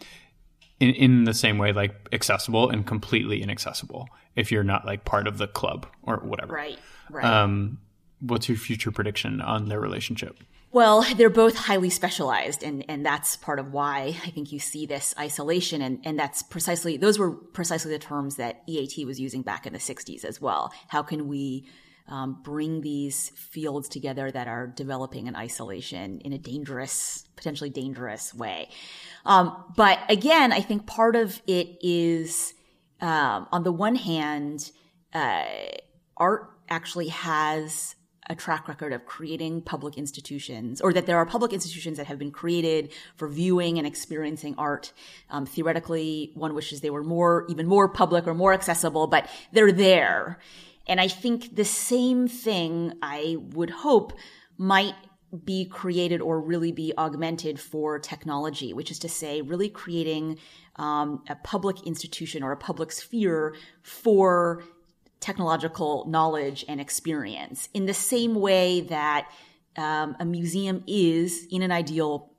in, in the same way like accessible and completely inaccessible if you're not like part of the club or whatever. Right. Right. Um what's your future prediction on their relationship? Well, they're both highly specialized, and, and that's part of why I think you see this isolation. And, and that's precisely, those were precisely the terms that EAT was using back in the 60s as well. How can we um, bring these fields together that are developing in isolation in a dangerous, potentially dangerous way? Um, but again, I think part of it is, um, on the one hand, uh, art actually has a track record of creating public institutions, or that there are public institutions that have been created for viewing and experiencing art. Um, theoretically, one wishes they were more, even more public or more accessible, but they're there. And I think the same thing I would hope might be created or really be augmented for technology, which is to say, really creating um, a public institution or a public sphere for technological knowledge and experience. In the same way that um, a museum is, in an ideal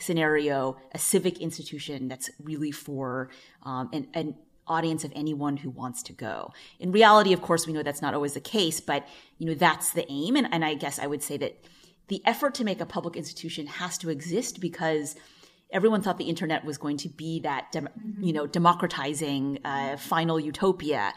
scenario, a civic institution that's really for um, an, an audience of anyone who wants to go. In reality, of course, we know that's not always the case, but you know that's the aim. And, and I guess I would say that the effort to make a public institution has to exist because everyone thought the internet was going to be that, dem- you know, democratizing uh, final utopia.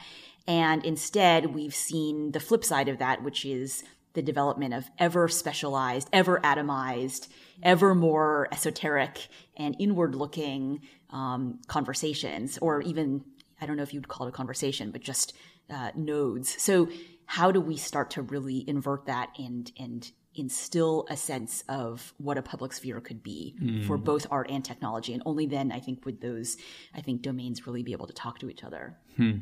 And instead, we've seen the flip side of that, which is the development of ever specialized, ever atomized, ever more esoteric and inward looking um, conversations, or even, I don't know if you'd call it a conversation, but just uh, nodes. So, how do we start to really invert that and, and instill a sense of what a public sphere could be mm. for both art and technology? And only then, I think, would those, I think, domains really be able to talk to each other. Hmm.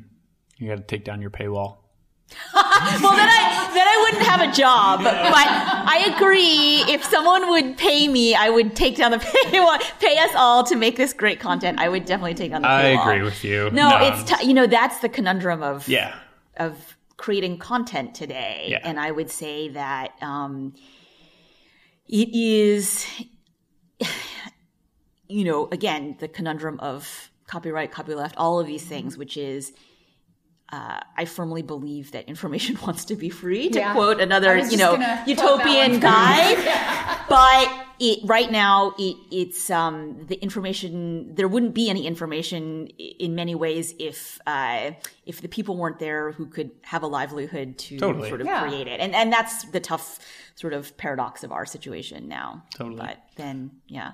You got to take down your paywall. [LAUGHS] well, then I then I wouldn't have a job. But I agree. If someone would pay me, I would take down the [LAUGHS] paywall. Pay us all to make this great content. I would definitely take on the paywall. I agree with you. No, no. it's t- you know that's the conundrum of yeah of creating content today. Yeah. And I would say that um, it is, [SIGHS] you know, again the conundrum of copyright, copyleft, all of these things, which is uh, I firmly believe that information [LAUGHS] wants to be free, to yeah. quote another, you know, utopian guy. [LAUGHS] yeah. But it, right now, it, it's um, the information. There wouldn't be any information in many ways if uh, if the people weren't there who could have a livelihood to totally. sort of yeah. create it. And and that's the tough sort of paradox of our situation now. Totally. But then, yeah.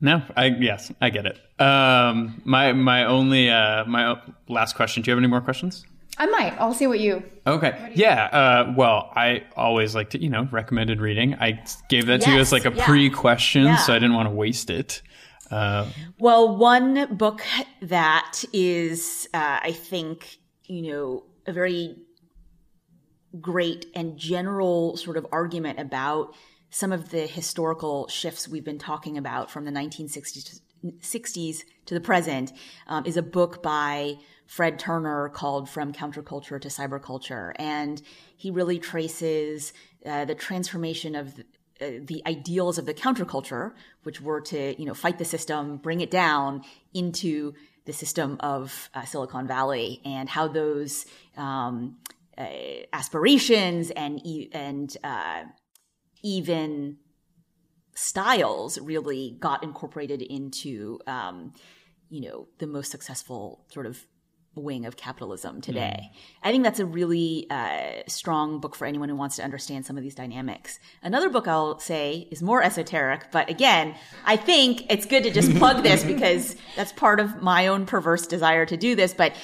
No, I yes, I get it. Um, my my only uh, my last question. Do you have any more questions? I might. I'll see what you. Okay. You yeah. Uh, well, I always like to you know recommended reading. I gave that yes, to you as like a yeah. pre question, yeah. so I didn't want to waste it. Uh, well, one book that is, uh, I think, you know, a very great and general sort of argument about some of the historical shifts we've been talking about from the 1960s 60s to the present um, is a book by Fred Turner called From Counterculture to Cyberculture. And he really traces uh, the transformation of the, uh, the ideals of the counterculture, which were to, you know, fight the system, bring it down into the system of uh, Silicon Valley and how those um, uh, aspirations and, and uh, even styles really got incorporated into um, you know the most successful sort of wing of capitalism today. Mm. I think that's a really uh, strong book for anyone who wants to understand some of these dynamics. Another book I'll say is more esoteric, but again, I think it's good to just plug this [LAUGHS] because that's part of my own perverse desire to do this. But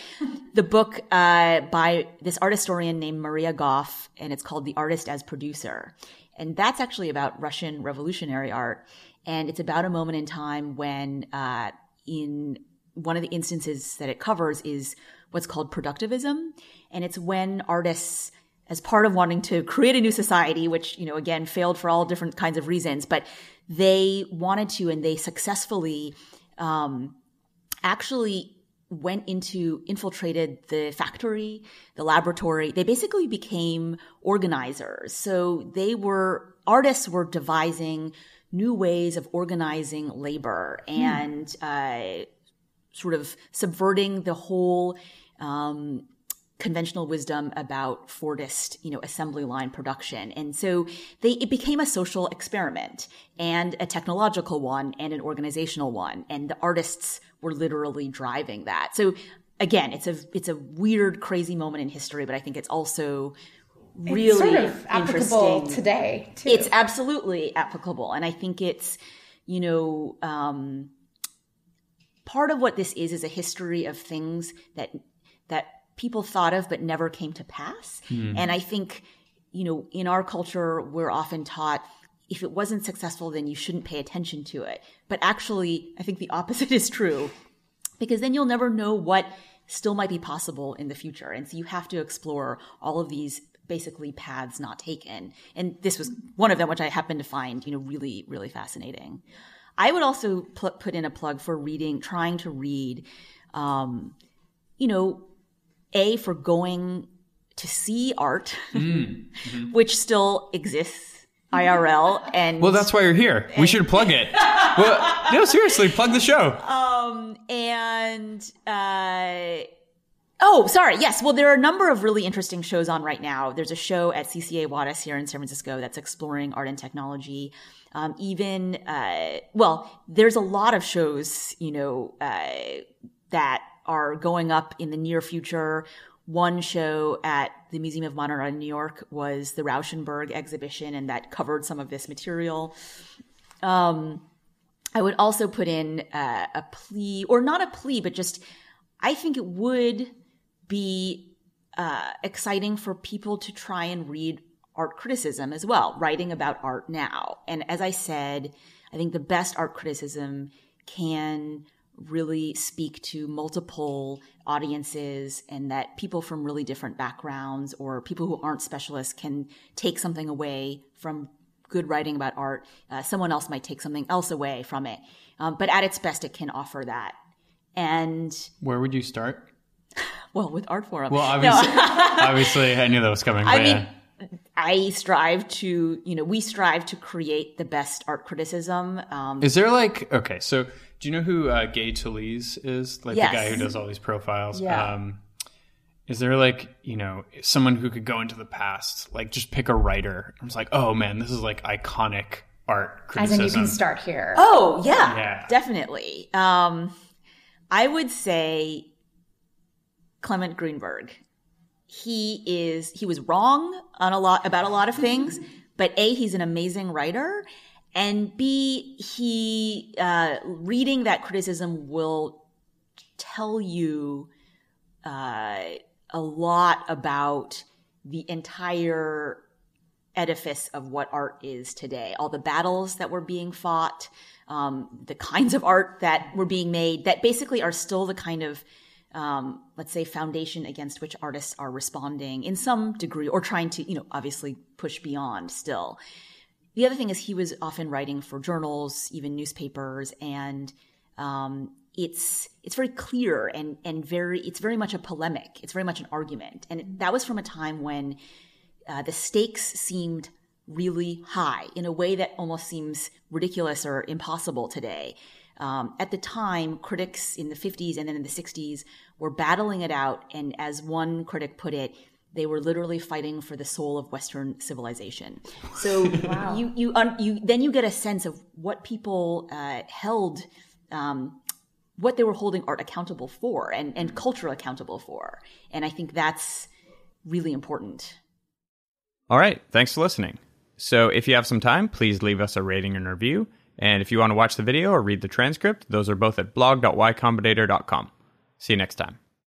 the book uh, by this art historian named Maria Gough, and it's called The Artist as Producer. And that's actually about Russian revolutionary art. And it's about a moment in time when, uh, in one of the instances that it covers is what's called productivism. And it's when artists, as part of wanting to create a new society, which, you know, again, failed for all different kinds of reasons, but they wanted to and they successfully, um, actually went into infiltrated the factory, the laboratory. They basically became organizers. So they were artists were devising new ways of organizing labor and uh, sort of subverting the whole um, conventional wisdom about Fordist, you know, assembly line production. And so they, it became a social experiment and a technological one and an organizational one. And the artists were literally driving that. So again, it's a, it's a weird, crazy moment in history, but I think it's also really it's sort of applicable today too. It's absolutely applicable. And I think it's, you know, um, part of what this is is a history of things that that people thought of but never came to pass. And I think, you know, in our culture, we're often taught if it wasn't successful, then you shouldn't pay attention to it. But actually, I think the [LAUGHS] opposite is true because then you'll never know what still might be possible in the future. And so you have to explore all of these basically paths not taken. And this was one of them, which I happened to find, you know, really, really fascinating. I would also pl- put in a plug for reading, trying to read, um, you know, A, for going to see art, [LAUGHS] which still exists IRL. And Well, that's why you're here. We should plug it. well, no, seriously, plug the show. [LAUGHS] Um, and uh, oh, sorry. Yes. Well, there are a number of really interesting shows on right now. There's a show at CCA Wattis here in San Francisco that's exploring art and technology. Um, even uh, well, there's a lot of shows, you know, uh, that are going up in the near future. One show at the Museum of Modern Art in New York was the Rauschenberg exhibition, and that covered some of this material. Um, I would also put in uh, a plea, or not a plea, but just I think it would be uh, exciting for people to try and read art criticism as well, writing about art now. And as I said, I think the best art criticism can really speak to multiple audiences and that people from really different backgrounds or people who aren't specialists can take something away from good writing about art. Uh, someone else might take something else away from it. Um, but at its best, it can offer that. And Where would you start? [LAUGHS] well, with Artforum. Well, No. obviously, [LAUGHS] obviously, I knew that was coming. I mean, yeah. I strive to, you know, we strive to create the best art criticism. Um, Is there like okay? So do you know who uh, Gay Talese is? Like Yes. the guy who does all these profiles. Yeah. Um, is there like you know someone who could go into the past? Like just pick a writer. I was like, oh man, this is like iconic art As in, criticism. you can start here. oh, yeah, Yeah. definitely. Um, I would say Clement Greenberg. He is, he was wrong on a lot, about a lot of things, but A, he's an amazing writer. And B, he, uh, reading that criticism will tell you, uh, a lot about the entire edifice of what art is today. All the battles that were being fought, um, the kinds of art that were being made that basically are still the kind of, um, let's say, foundation against which artists are responding in some degree or trying to, you know, obviously push beyond still. The other thing is he was often writing for journals, even newspapers, and um, it's it's very clear and and very it's very much a polemic. It's very much an argument, and that was from a time when uh, the stakes seemed really high in a way that almost seems ridiculous or impossible today. Um, at the time, critics in the 50s and then in the 60s were battling it out, and as one critic put it, they were literally fighting for the soul of Western civilization. So [LAUGHS] you you un, you then you get a sense of what people uh, held. Um, what they were holding art accountable for and, and culture accountable for. And I think that's really important. All right. Thanks for listening. So if you have some time, please leave us a rating and review. And if you want to watch the video or read the transcript, those are both at blog.ycombinator.com. See you next time.